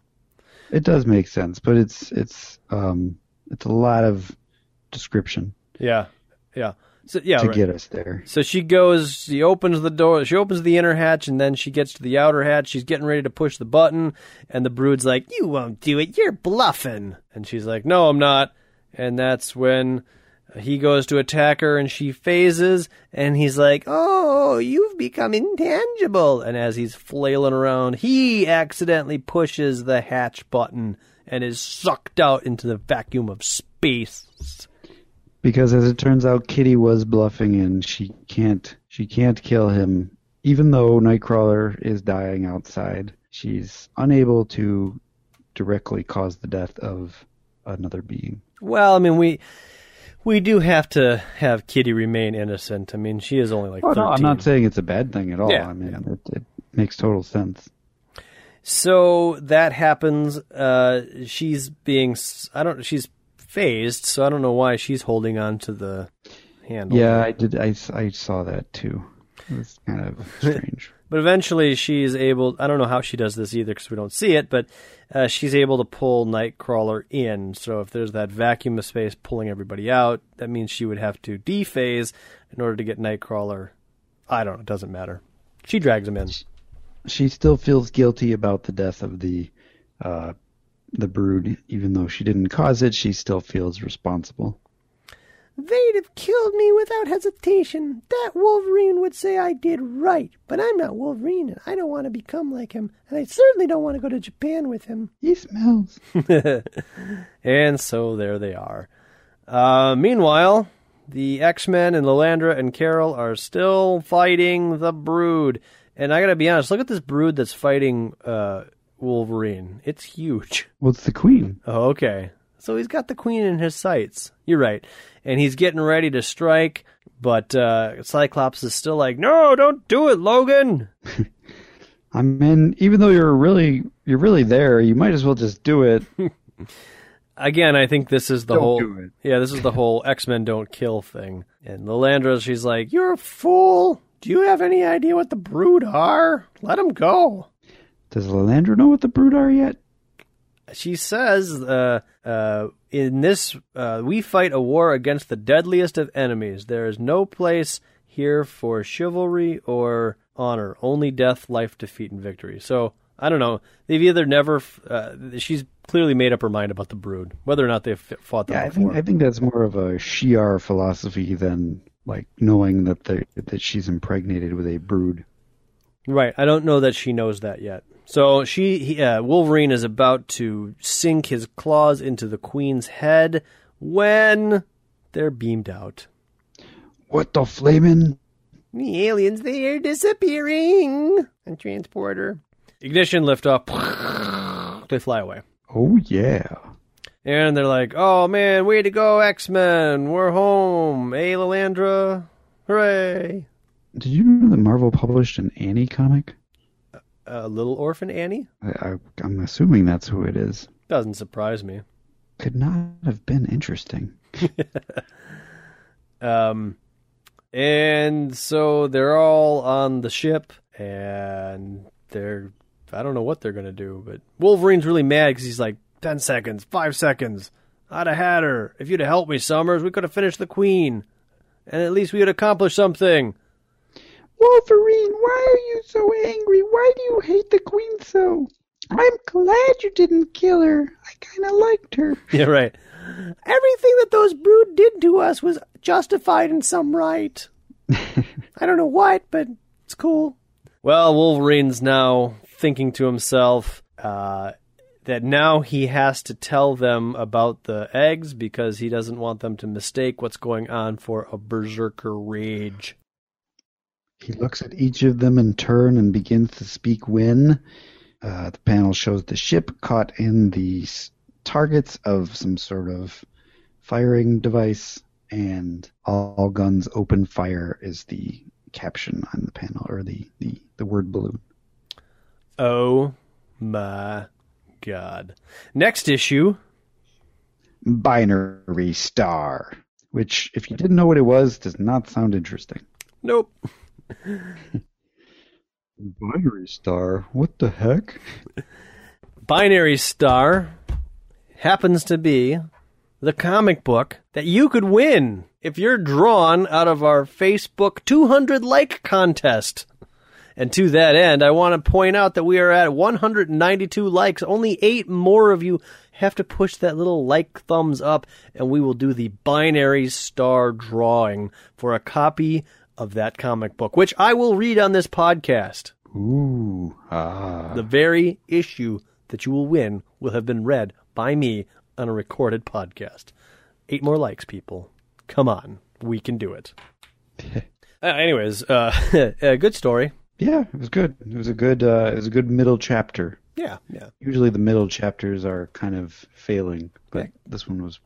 It does make sense, but it's it's um it's a lot of description Yeah, yeah. So yeah, to right. get us there. So she goes, she opens the door, she opens the inner hatch, and then she gets to the outer hatch. She's getting ready to push the button, and the brood's like, You won't do it, you're bluffing. And she's like, No, I'm not. And that's when he goes to attack her, and she phases, and he's like, Oh, you've become intangible. And as he's flailing around, he accidentally pushes the hatch button and is sucked out into the vacuum of space. Because as it turns out, Kitty was bluffing, and she can't she can't kill him, even though Nightcrawler is dying outside. She's unable to directly cause the death of another being. Well, I mean, we. We do have to have Kitty remain innocent. I mean, she is only like Oh 13. no, I'm not saying it's a bad thing at all. Yeah, I mean, it, it makes total sense. So that happens. Uh, she's being, I don't, she's phased, so I don't know why she's holding on to the handle. Yeah, I did. I, I saw that too. It was kind of strange. But eventually she's able, I don't know how she does this either because we don't see it, but uh, she's able to pull Nightcrawler in. So if there's that vacuum of space pulling everybody out, that means she would have to dephase in order to get Nightcrawler. I don't know, it doesn't matter. She drags him in. she still feels guilty about the death of the uh, the brood, even though she didn't cause it. She still feels responsible. They'd have killed me without hesitation. That Wolverine would say I did right. But I'm not Wolverine, and I don't want to become like him. And I certainly don't want to go to Japan with him. He smells. And so there they are. Uh, meanwhile, the X Men and Lilandra and Carol are still fighting the Brood. And I gotta be honest, look at this Brood that's fighting uh, Wolverine. It's huge. Well, it's the queen. Oh, okay. So he's got the queen in his sights. You're right. And he's getting ready to strike, but uh, Cyclops is still like, no, don't do it, Logan. I mean, even though you're really you're really there, you might as well just do it. Again, I think this is the Don't whole do it. yeah, this is the whole X Men don't kill thing. And Lilandra, she's like, You're a fool. Do you have any idea what the brood are? Let them go. Does Lilandra know what the brood are yet? she says, uh, uh, in this, uh, we fight a war against the deadliest of enemies. There is no place here for chivalry or honor, only death, life, defeat, and victory. So, I don't know. They've either never, uh, she's clearly made up her mind about the brood, whether or not they've fought them Yeah, I think I think that's more of a Shi'ar philosophy than like knowing that they that she's impregnated with a brood. Right. I don't know that she knows that yet. So she, he, uh, Wolverine is about to sink his claws into the Queen's head when they're beamed out. What the flamin'? The aliens, they are disappearing. And transporter. Ignition, lift up. They fly away. Oh yeah. And they're like, oh man, way to go, X Men. We're home. Hey, Lilandra. Hooray. Did you know that Marvel published an Annie comic? Uh, little Orphan Annie? I, I, I'm assuming that's who it is. Doesn't surprise me. Could not have been interesting. Um, and so they're all on the ship, and they're I don't know what they're gonna do, but Wolverine's really mad because he's like, ten seconds, five seconds, I'd have had her. If you'd have helped me, Summers, we could have finished the Queen, and at least we had accomplished something. Wolverine, why are you so angry? Why do you hate the queen so? I'm glad you didn't kill her. I kind of liked her. Yeah, right. Everything that those brood did to us was justified in some right. I don't know what, but it's cool. Well, Wolverine's now thinking to himself uh, that now he has to tell them about the eggs because he doesn't want them to mistake what's going on for a berserker rage. He looks at each of them in turn and begins to speak when. Uh, the panel shows the ship caught in the s- targets of some sort of firing device, and all guns open fire is the caption on the panel, or the, the, the word balloon. Oh my god. Next issue. Binary Star, which, if you didn't know what it was, does not sound interesting. Nope. Binary Star? What the heck? Binary Star happens to be the comic book that you could win if you're drawn out of our Facebook 200 like contest. And to that end, I want to point out that we are at 192 likes. Only eight more of you have to push that little like thumbs up, and we will do the binary star drawing for a copy of that comic book, which I will read on this podcast. Ooh, ah. The very issue that you will win will have been read by me on a recorded podcast. Eight more likes, people. Come on. We can do it. uh, anyways, uh, a good story. Yeah, it was good. It was a good. Uh, it was a good middle chapter. Yeah, yeah. Usually the middle chapters are kind of failing, but this one was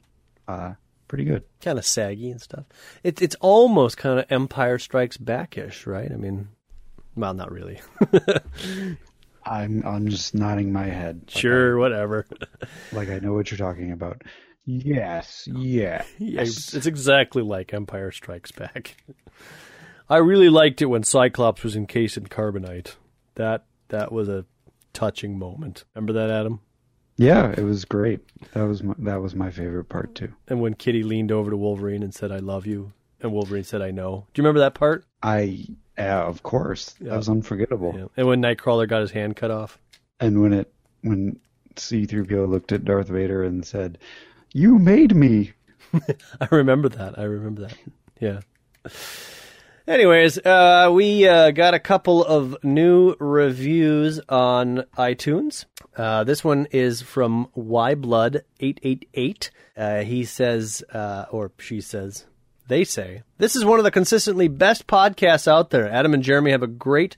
uh, pretty good. Kind of saggy and stuff. It's it's almost kind of Empire Strikes Back-ish, right? I mean, well, not really. I'm I'm just nodding my head. like sure, whatever. Like I know what you're talking about. Yes, yeah, yes. Yeah, it's exactly like Empire Strikes Back. I really liked it when Cyclops was encased in carbonite. That that was a touching moment. Remember that, Adam? Yeah, it was great. That was my, that was my favorite part too. And when Kitty leaned over to Wolverine and said, "I love you," and Wolverine said, "I know." Do you remember that part? I yeah, of course. Yeah. That was unforgettable. Yeah. And when Nightcrawler got his hand cut off. And when it when C-3PO looked at Darth Vader and said, "You made me." I remember that. I remember that. Yeah. Anyways, uh, we uh, got a couple of new reviews on iTunes. Uh, this one is from YBlood888. Uh, he says, uh, or she says, they say, this is one of the consistently best podcasts out there. Adam and Jeremy have a great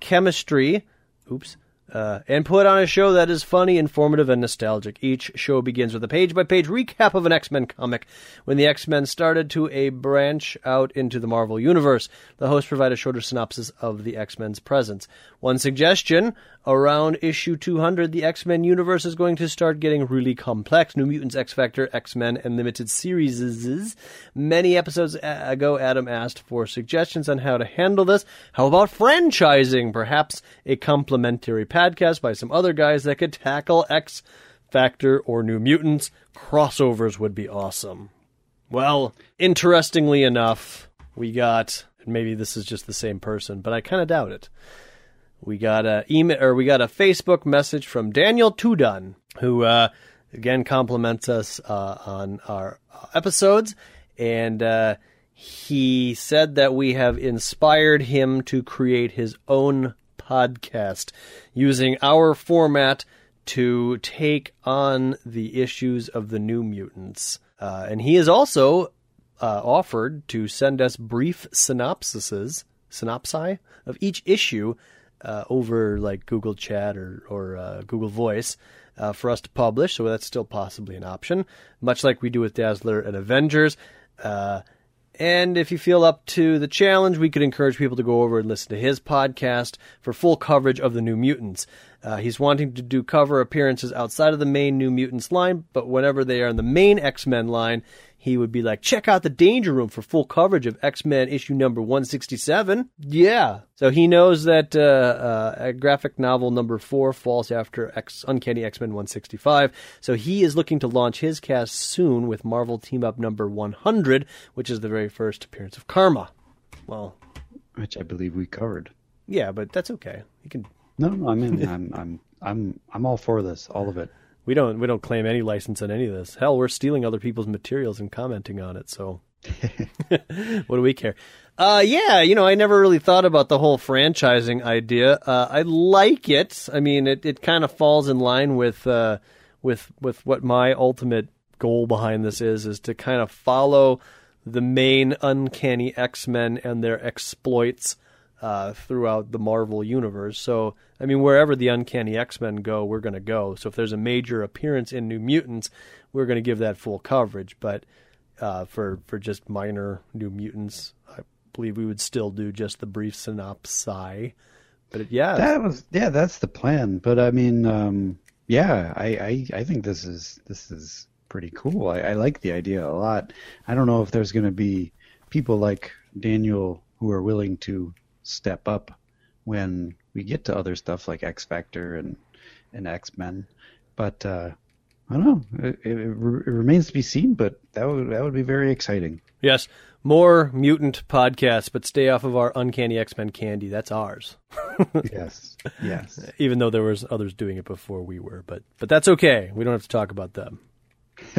chemistry. Oops. Uh, and put on a show that is funny, informative, and nostalgic. Each show begins with a page by page recap of an X Men comic when the X Men started to a branch out into the Marvel Universe. The hosts provide a shorter synopsis of the X Men's presence. One suggestion around issue 200, the X Men universe is going to start getting really complex. New Mutants, X Factor, X Men, and limited series. Many episodes ago, Adam asked for suggestions on how to handle this. How about franchising? Perhaps a complementary podcast by some other guys that could tackle X Factor or New Mutants. Crossovers would be awesome. Well, interestingly enough, we got maybe this is just the same person, but I kind of doubt it. We got a email or we got a Facebook message from Daniel Tudun, who uh, again compliments us uh, on our episodes, and uh, he said that we have inspired him to create his own podcast using our format to take on the issues of the New Mutants. Uh, and he has also uh, offered to send us brief synopsises, synopsi of each issue uh, over like Google Chat or or uh, Google Voice uh, for us to publish. So that's still possibly an option, much like we do with Dazzler and Avengers. And if you feel up to the challenge, we could encourage people to go over and listen to his podcast for full coverage of the New Mutants. Uh, he's wanting to do cover appearances outside of the main New Mutants line, but whenever they are in the main X Men line, he would be like, check out the Danger Room for full coverage of X Men issue number 167. Yeah. So he knows that uh, uh, graphic novel number four falls after X Uncanny X Men 165. So he is looking to launch his cast soon with Marvel Team Up number 100, which is the very first appearance of Karma. Well, which I believe we covered. Yeah, but that's okay. You can. No, no, I mean, I'm, I'm, I'm, I'm all for this, all of it. We don't we don't claim any license on any of this. Hell, we're stealing other people's materials and commenting on it. So what do we care? Uh, yeah, you know, I never really thought about the whole franchising idea. Uh, I like it. I mean, it, it kind of falls in line with uh, with with what my ultimate goal behind this is is to kind of follow the main uncanny X-Men and their exploits uh, throughout the Marvel universe. So, I mean, wherever the Uncanny X Men go, we're going to go. So, if there's a major appearance in New Mutants, we're going to give that full coverage. But uh, for for just minor New Mutants, I believe we would still do just the brief synopsis. But it, yeah, that was yeah, that's the plan. But I mean, um, yeah, I, I I think this is this is pretty cool. I, I like the idea a lot. I don't know if there's going to be people like Daniel who are willing to step up when we get to other stuff like X Factor and and X Men. But uh, I don't know. It, it, it, remains to be seen, but that would that would be very exciting. Yes, more mutant podcasts, but stay off of our uncanny X Men candy. That's ours. yes, yes. Even though there was others doing it before we were, but but that's okay. We don't have to talk about them.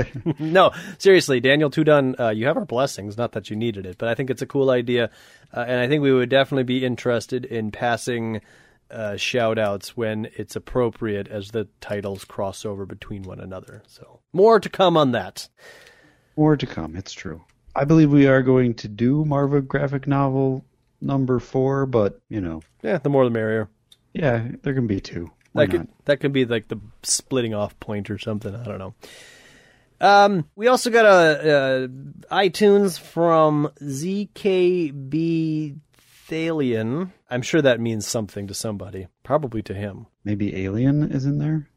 no, seriously, Daniel Tudun, uh, you have our blessings. Not that you needed it, but I think it's a cool idea, uh, and I think we would definitely be interested in passing uh, shout outs when it's appropriate as the titles cross over between one another. So more to come on that. More to come. It's true. I believe we are going to do Marvel graphic novel number four, but you know, yeah, the more the merrier. Yeah, there can be two. Why that could not? that could be like the splitting off point or something. I don't know. Um, we also got a, a iTunes from ZKB Thalion. I'm sure that means something to somebody, probably to him. Maybe Alien is in there.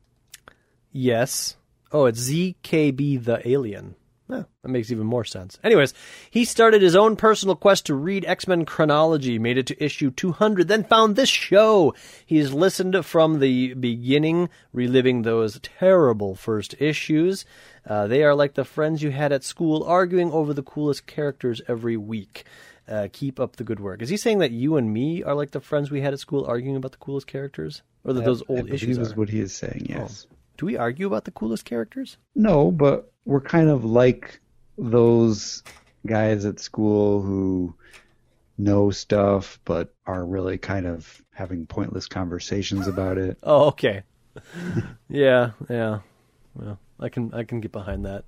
Yes. Oh, it's ZKB the Alien. Yeah, that makes even more sense. Anyways, he started his own personal quest to read X Men chronology, made it to issue 200, then found this show. He's listened from the beginning, reliving those terrible first issues. Uh, they are like the friends you had at school, arguing over the coolest characters every week. Uh, keep up the good work. Is he saying that you and me are like the friends we had at school, arguing about the coolest characters, or that I, those old I issues? Is what he is saying. Yes. Oh. Do we argue about the coolest characters? No, but we're kind of like those guys at school who know stuff but are really kind of having pointless conversations about it. Oh, okay. yeah, yeah. Well, I can I can get behind that.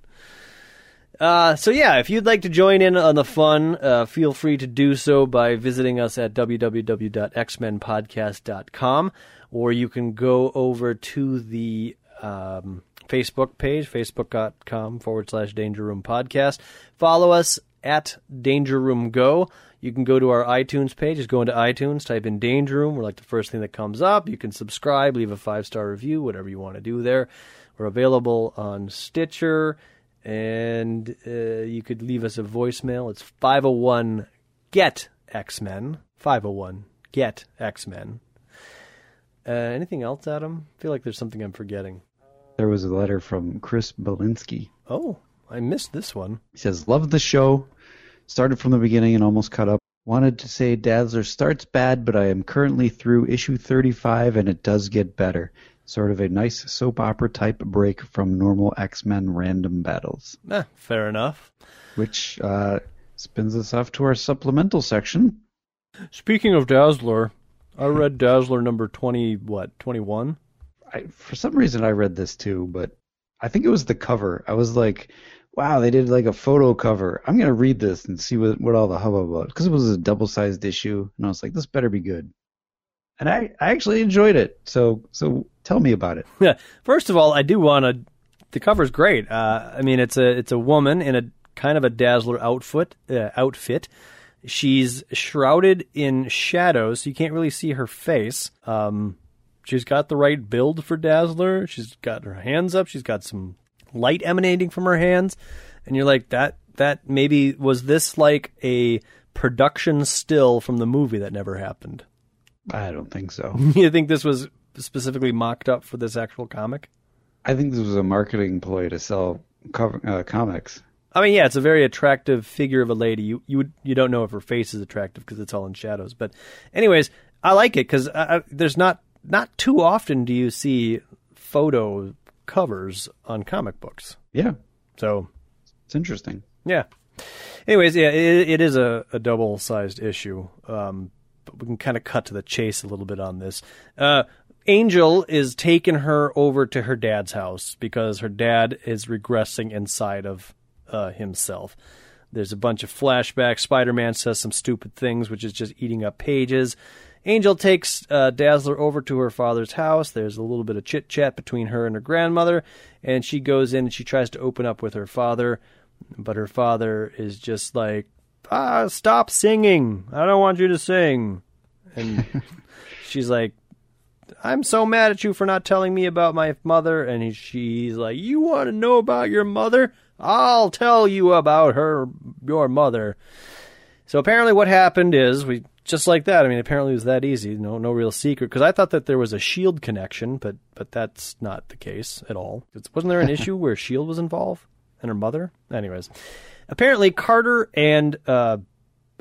Uh, so yeah, if you'd like to join in on the fun, uh, feel free to do so by visiting us at www.xmenpodcast.com, or you can go over to the um, Facebook page, facebook.com forward slash Danger Room Podcast. Follow us at Danger Room Go. You can go to our iTunes page. Just go into iTunes, type in Danger Room. We're like the first thing that comes up. You can subscribe, leave a five star review, whatever you want to do there. We're available on Stitcher, and uh, you could leave us a voicemail. It's 501 GET X Men. 501 GET X Men. Uh, anything else, Adam? I feel like there's something I'm forgetting. There was a letter from Chris Belinsky. Oh, I missed this one. He says, Love the show. Started from the beginning and almost caught up. Wanted to say Dazzler starts bad, but I am currently through issue 35 and it does get better. Sort of a nice soap opera type break from normal X Men random battles. Eh, fair enough. Which uh, spins us off to our supplemental section. Speaking of Dazzler, I read Dazzler number 20, what, 21? I, for some reason, I read this too, but I think it was the cover. I was like, wow, they did like a photo cover. I'm to read this and see what, what all the hubbub was. Because it was a double sized issue. And I was like, this better be good. And I, I actually enjoyed it. So so tell me about it. Yeah. First of all, I do want to. The cover's great. Uh, I mean, it's a it's a woman in a kind of a dazzler outfit. Uh, outfit. She's shrouded in shadows, so you can't really see her face. Um, she's got the right build for Dazzler. She's got her hands up. She's got some light emanating from her hands, and you're like that. That maybe was this like a production still from the movie that never happened. I don't think so. you think this was specifically mocked up for this actual comic? I think this was a marketing ploy to sell cover, uh, comics. I mean, yeah, it's a very attractive figure of a lady. You you would, you don't know if her face is attractive because it's all in shadows. But, anyways, I like it because there's not not too often do you see photo covers on comic books. Yeah, So it's interesting. yeah. Anyways, yeah, it, it is a, a double sized issue. Um, but we can kind of cut to the chase a little bit on this. Uh, Angel is taking her over to her dad's house because her dad is regressing inside of uh, himself. There's a bunch of flashbacks. Spider Man says some stupid things, which is just eating up pages. Angel takes uh, Dazzler over to her father's house. There's a little bit of chit chat between her and her grandmother, and she goes in and she tries to open up with her father, but her father is just like, ah, stop singing. I don't want you to sing. And she's like, I'm so mad at you for not telling me about my mother. And he, she's like, You want to know about your mother? I'll tell you about her, your mother. So apparently, what happened is we just like that. I mean, apparently it was that easy. No, no real secret. Because I thought that there was a Shield connection, but but that's not the case at all. It's, wasn't there an issue where Shield was involved and her mother? Anyways, apparently Carter and uh,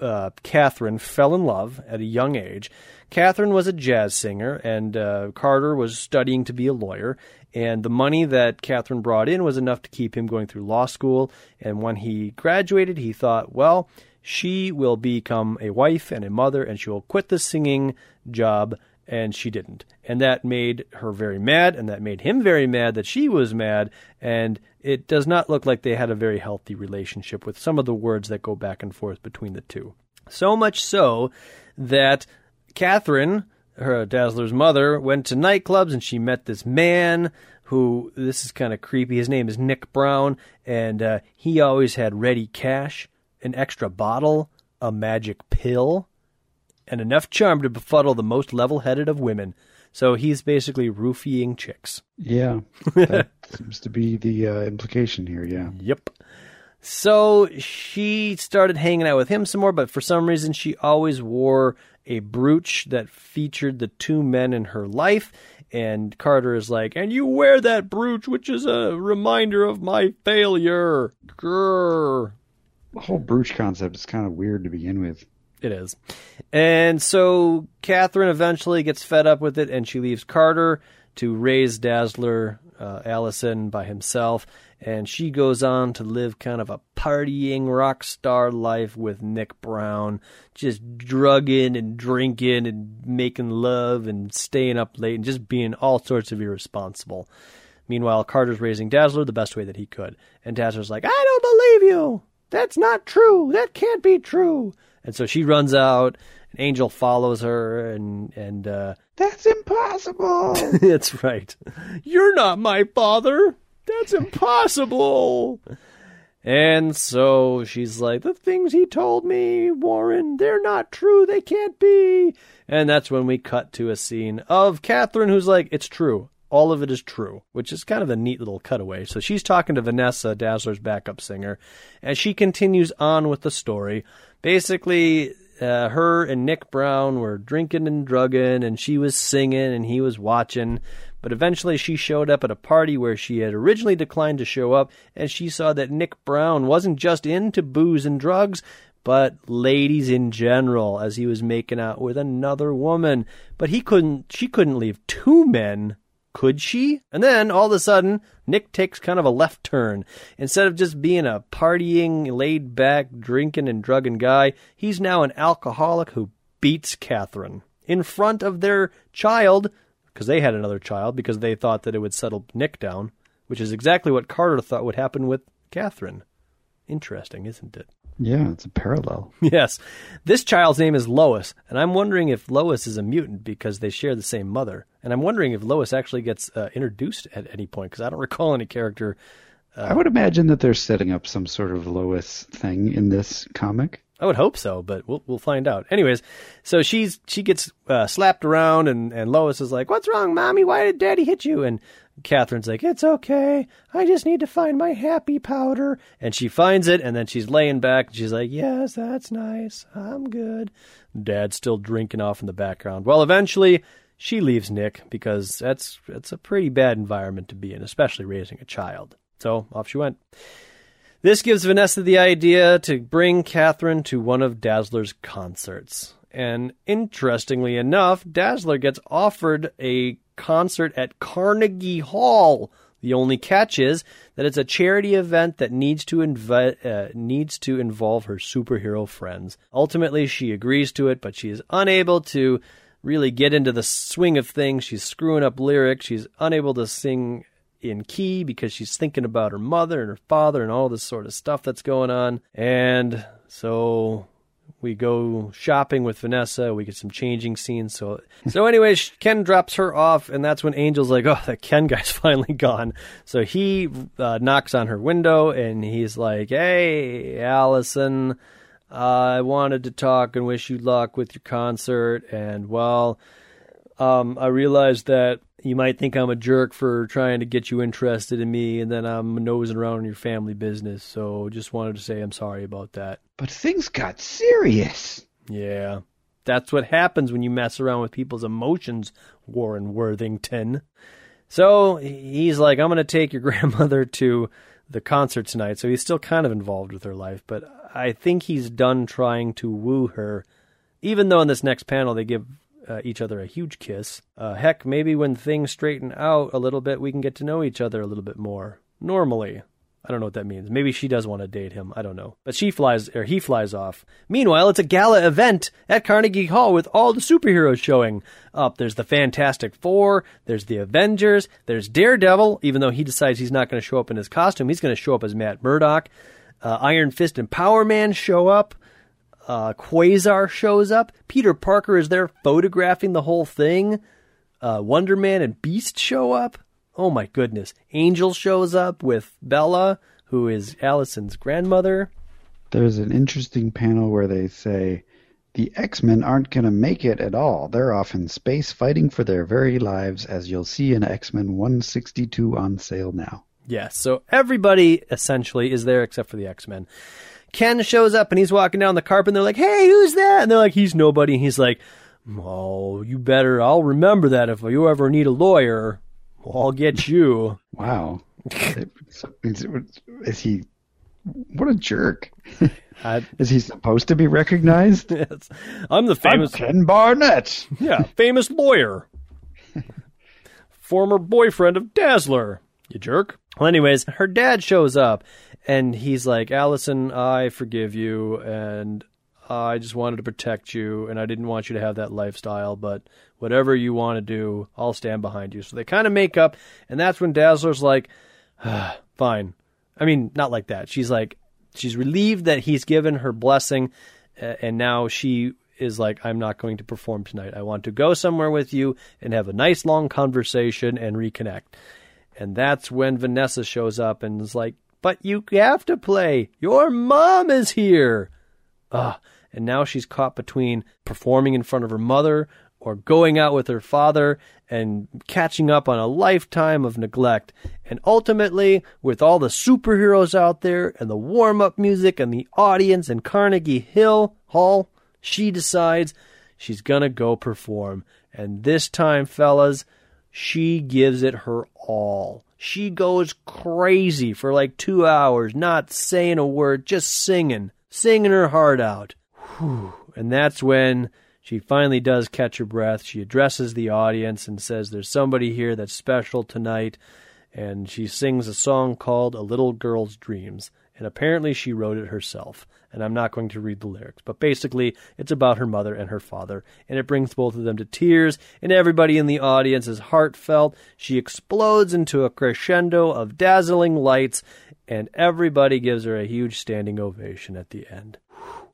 uh, Catherine fell in love at a young age. Catherine was a jazz singer, and uh, Carter was studying to be a lawyer. And the money that Catherine brought in was enough to keep him going through law school. And when he graduated, he thought, well, she will become a wife and a mother, and she will quit the singing job. And she didn't. And that made her very mad, and that made him very mad that she was mad. And it does not look like they had a very healthy relationship with some of the words that go back and forth between the two. So much so that Catherine, her Dazzler's mother, went to nightclubs and she met this man who, this is kind of creepy. His name is Nick Brown, and uh, he always had ready cash, an extra bottle, a magic pill, and enough charm to befuddle the most level headed of women. So he's basically roofying chicks. Yeah, that seems to be the uh, implication here. Yeah. Yep. So she started hanging out with him some more, but for some reason she always wore a brooch that featured the two men in her life. And Carter is like, and you wear that brooch, which is a reminder of my failure. Grrr. The whole brooch concept is kind of weird to begin with. It is. And so Catherine eventually gets fed up with it and she leaves Carter to raise Dazzler uh, Allison by himself. And she goes on to live kind of a partying rock star life with Nick Brown, just drugging and drinking and making love and staying up late and just being all sorts of irresponsible. Meanwhile, Carter's raising Dazzler the best way that he could. And Dazzler's like, I don't believe you. That's not true. That can't be true. And so she runs out. An angel follows her, and and uh, That's impossible. that's right. You're not my father. That's impossible. And so she's like, The things he told me, Warren, they're not true. They can't be. And that's when we cut to a scene of Catherine, who's like, It's true. All of it is true, which is kind of a neat little cutaway. So she's talking to Vanessa, Dazzler's backup singer, and she continues on with the story. Basically, uh, her and Nick Brown were drinking and drugging, and she was singing and he was watching. But eventually, she showed up at a party where she had originally declined to show up, and she saw that Nick Brown wasn't just into booze and drugs, but ladies in general, as he was making out with another woman. But he couldn't, she couldn't leave two men could she? And then all of a sudden, Nick takes kind of a left turn. Instead of just being a partying, laid back, drinking and drugging guy, he's now an alcoholic who beats Catherine in front of their child, because they had another child, because they thought that it would settle Nick down, which is exactly what Carter thought would happen with Catherine. Interesting, isn't it? Yeah, it's a parallel. Yes. This child's name is Lois, and I'm wondering if Lois is a mutant because they share the same mother. And I'm wondering if Lois actually gets uh, introduced at any point because I don't recall any character. I would imagine that they're setting up some sort of Lois thing in this comic. I would hope so, but we'll we'll find out. Anyways, so she's she gets uh, slapped around, and and Lois is like, "What's wrong, mommy? Why did Daddy hit you?" And Catherine's like, "It's okay. I just need to find my happy powder." And she finds it, and then she's laying back, and she's like, "Yes, that's nice. I'm good." Dad's still drinking off in the background. Well, eventually she leaves Nick because that's that's a pretty bad environment to be in, especially raising a child. So off she went. This gives Vanessa the idea to bring Catherine to one of Dazzler's concerts. And interestingly enough, Dazzler gets offered a concert at Carnegie Hall. The only catch is that it's a charity event that needs to invi- uh, needs to involve her superhero friends. Ultimately, she agrees to it, but she is unable to really get into the swing of things. She's screwing up lyrics. She's unable to sing in key because she's thinking about her mother and her father and all this sort of stuff that's going on. And so we go shopping with Vanessa. We get some changing scenes. So, so anyways, Ken drops her off, and that's when Angel's like, "Oh, that Ken guy's finally gone." So he uh, knocks on her window, and he's like, "Hey, Allison, I wanted to talk and wish you luck with your concert, and well." um, I realized that you might think I'm a jerk for trying to get you interested in me, and then I'm nosing around in your family business. So just wanted to say I'm sorry about that. But things got serious. Yeah, that's what happens when you mess around with people's emotions, Warren Worthington. So he's like, I'm going to take your grandmother to the concert tonight. So he's still kind of involved with her life, but I think he's done trying to woo her. Even though in this next panel they give uh, each other a huge kiss. Uh, heck, maybe when things straighten out a little bit, we can get to know each other a little bit more. Normally. I don't know what that means. Maybe she does want to date him. I don't know. But she flies, or he flies off. Meanwhile, it's a gala event at Carnegie Hall with all the superheroes showing up. There's the Fantastic Four, there's the Avengers, there's Daredevil, even though he decides he's not going to show up in his costume, he's going to show up as Matt Murdock. Uh, Iron Fist and Power Man show up. Uh, Quasar shows up. Peter Parker is there photographing the whole thing. Uh, Wonder Man and Beast show up. Oh my goodness. Angel shows up with Bella, who is Allison's grandmother. There's an interesting panel where they say the X-Men aren't going to make it at all. They're off in space fighting for their very lives, as you'll see in X-Men 162 on sale now. Yes, so everybody essentially is there except for the X Men. Ken shows up and he's walking down the carpet and they're like, hey, who's that? And they're like, he's nobody. And he's like, oh, you better, I'll remember that if you ever need a lawyer, I'll get you. Wow. is, he? What a jerk! I, Is he supposed to be recognized? yes. I'm the I'm famous, Ken Barnett. yeah, famous lawyer. Former boyfriend of Dazzler, you jerk. Well, anyways, her dad shows up and he's like, Allison, I forgive you and I just wanted to protect you, and I didn't want you to have that lifestyle. But whatever you want to do, I'll stand behind you. So they kind of make up, and that's when Dazzler's like, ah, "Fine." I mean, not like that. She's like, she's relieved that he's given her blessing, and now she is like, "I'm not going to perform tonight. I want to go somewhere with you and have a nice long conversation and reconnect." And that's when Vanessa shows up and is like, "But you have to play. Your mom is here." Ugh. And now she's caught between performing in front of her mother or going out with her father and catching up on a lifetime of neglect. And ultimately, with all the superheroes out there and the warm up music and the audience and Carnegie Hill Hall, she decides she's gonna go perform. And this time, fellas, she gives it her all. She goes crazy for like two hours, not saying a word, just singing, singing her heart out. Whew. And that's when she finally does catch her breath. She addresses the audience and says, There's somebody here that's special tonight. And she sings a song called A Little Girl's Dreams. And apparently she wrote it herself. And I'm not going to read the lyrics. But basically, it's about her mother and her father. And it brings both of them to tears. And everybody in the audience is heartfelt. She explodes into a crescendo of dazzling lights. And everybody gives her a huge standing ovation at the end.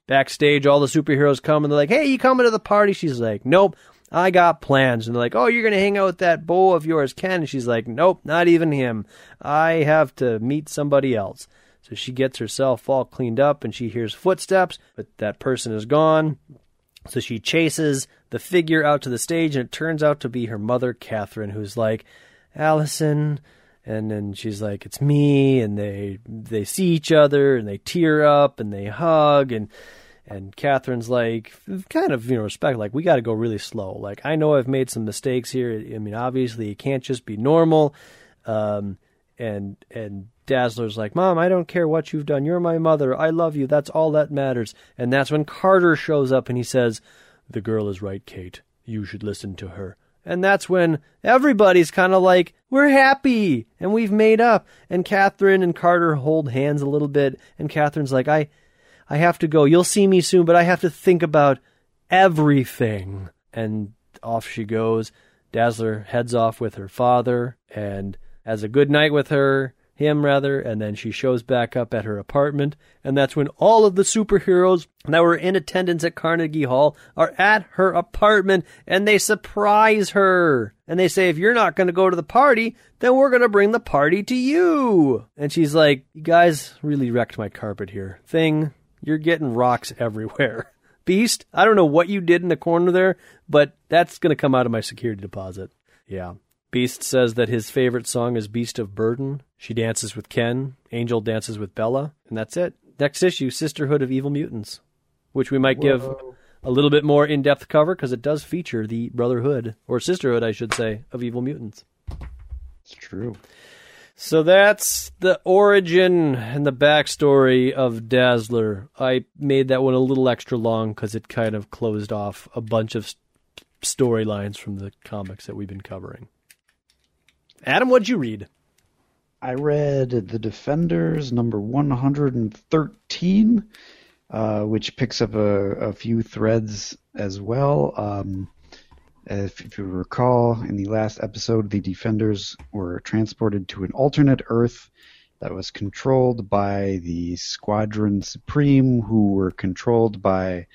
Backstage, all the superheroes come and they're like, hey, you coming to the party? She's like, nope, I got plans. And they're like, oh, you're going to hang out with that beau of yours, Ken? And she's like, nope, not even him. I have to meet somebody else. So she gets herself all cleaned up and she hears footsteps, but that person is gone. So she chases the figure out to the stage and it turns out to be her mother, Catherine, who's like, Allison, and then she's like it's me and they they see each other and they tear up and they hug and and Catherine's like kind of you know respect like we got to go really slow. Like I know I've made some mistakes here. I mean obviously it can't just be normal. Um and and Dazzler's like mom I don't care what you've done you're my mother I love you that's all that matters and that's when Carter shows up and he says the girl is right Kate you should listen to her and that's when everybody's kind of like, we're happy and we've made up. And Catherine and Carter hold hands a little bit. And Catherine's like, I, I have to go. You'll see me soon, but I have to think about everything. And off she goes. Dazzler heads off with her father and has a good night with her him rather, and then she shows back up at her apartment, and that's when all of the superheroes that were in attendance at Carnegie Hall are at her apartment, and they surprise her. And they say, if you're not going to go to the party, then we're going to bring the party to you. And she's like, you guys really wrecked my carpet here. Thing, you're getting rocks everywhere. Beast, I don't know what you did in the corner there, but that's going to come out of my security deposit. Yeah. Beast says that his favorite song is Beast of Burden. She dances with Ken. Angel dances with Bella. And that's it. Next issue, Sisterhood of Evil Mutants, which we might Whoa. give a little bit more in depth cover because it does feature the Brotherhood, or Sisterhood, I should say, of Evil Mutants. It's true. So that's the origin and the backstory of Dazzler. I made that one a little extra long because it kind of closed off a bunch of storylines from the comics that we've been covering. Adam, what'd you read? I read The Defenders number 113, uh, which picks up a, a, few threads as well. Um, if, if, you recall, in the last episode, the Defenders were transported to an alternate Earth that was controlled by the Squadron Supreme, who were controlled by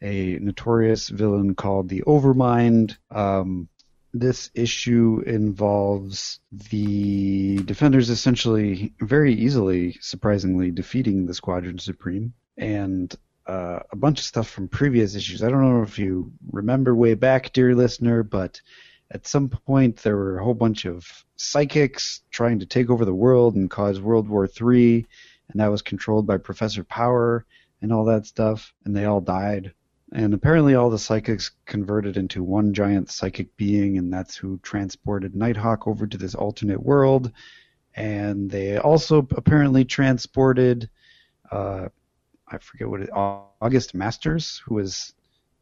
a notorious villain called the Overmind. Um, this issue involves the defenders essentially very easily, surprisingly, defeating the Squadron Supreme and uh, a bunch of stuff from previous issues. I don't know if you remember way back, dear listener, but at some point there were a whole bunch of psychics trying to take over the world and cause World War III, and that was controlled by Professor Power and all that stuff, and they all died. And apparently, all the psychics converted into one giant psychic being, and that's who transported Nighthawk over to this alternate world. And they also apparently transported, uh, I forget what it, August Masters, who was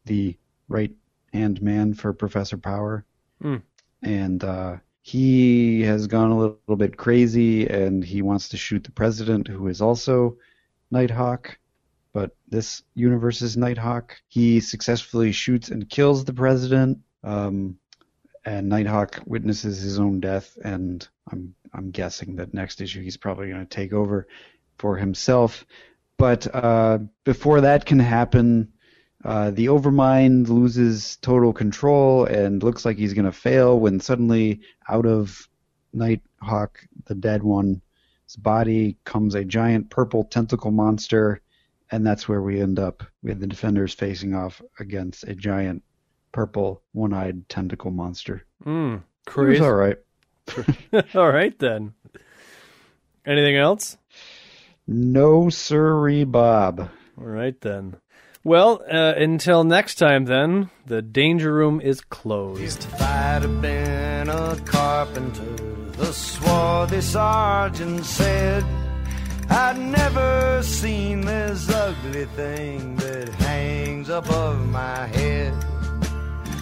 the right hand man for Professor Power. Mm. And uh, he has gone a little, little bit crazy, and he wants to shoot the president, who is also Nighthawk but this universe's Nighthawk. He successfully shoots and kills the president, um, and Nighthawk witnesses his own death. And I'm I'm guessing that next issue he's probably going to take over for himself. But uh, before that can happen, uh, the Overmind loses total control and looks like he's going to fail when suddenly out of Nighthawk, the dead one's body, comes a giant purple tentacle monster, and that's where we end up with the defenders facing off against a giant purple one-eyed tentacle monster. Mm, It was all right. All right then. Anything else? No sirree, Bob. All right then. Well, uh, until next time then, the danger room is closed. If I'd have been a carpenter, the swarthy sergeant said, I'd never seen this ugly thing that hangs above my head.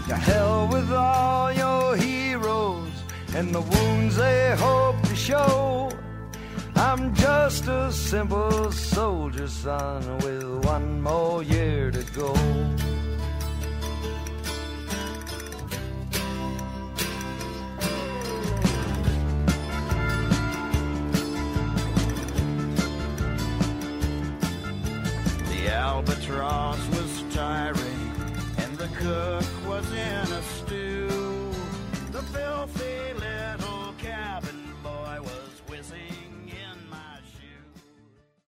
To hell with all your heroes and the wounds they hope to show. I'm just a simple soldier son with one more year to go. Albatross was tiring, and the cook was in a stew. The filthy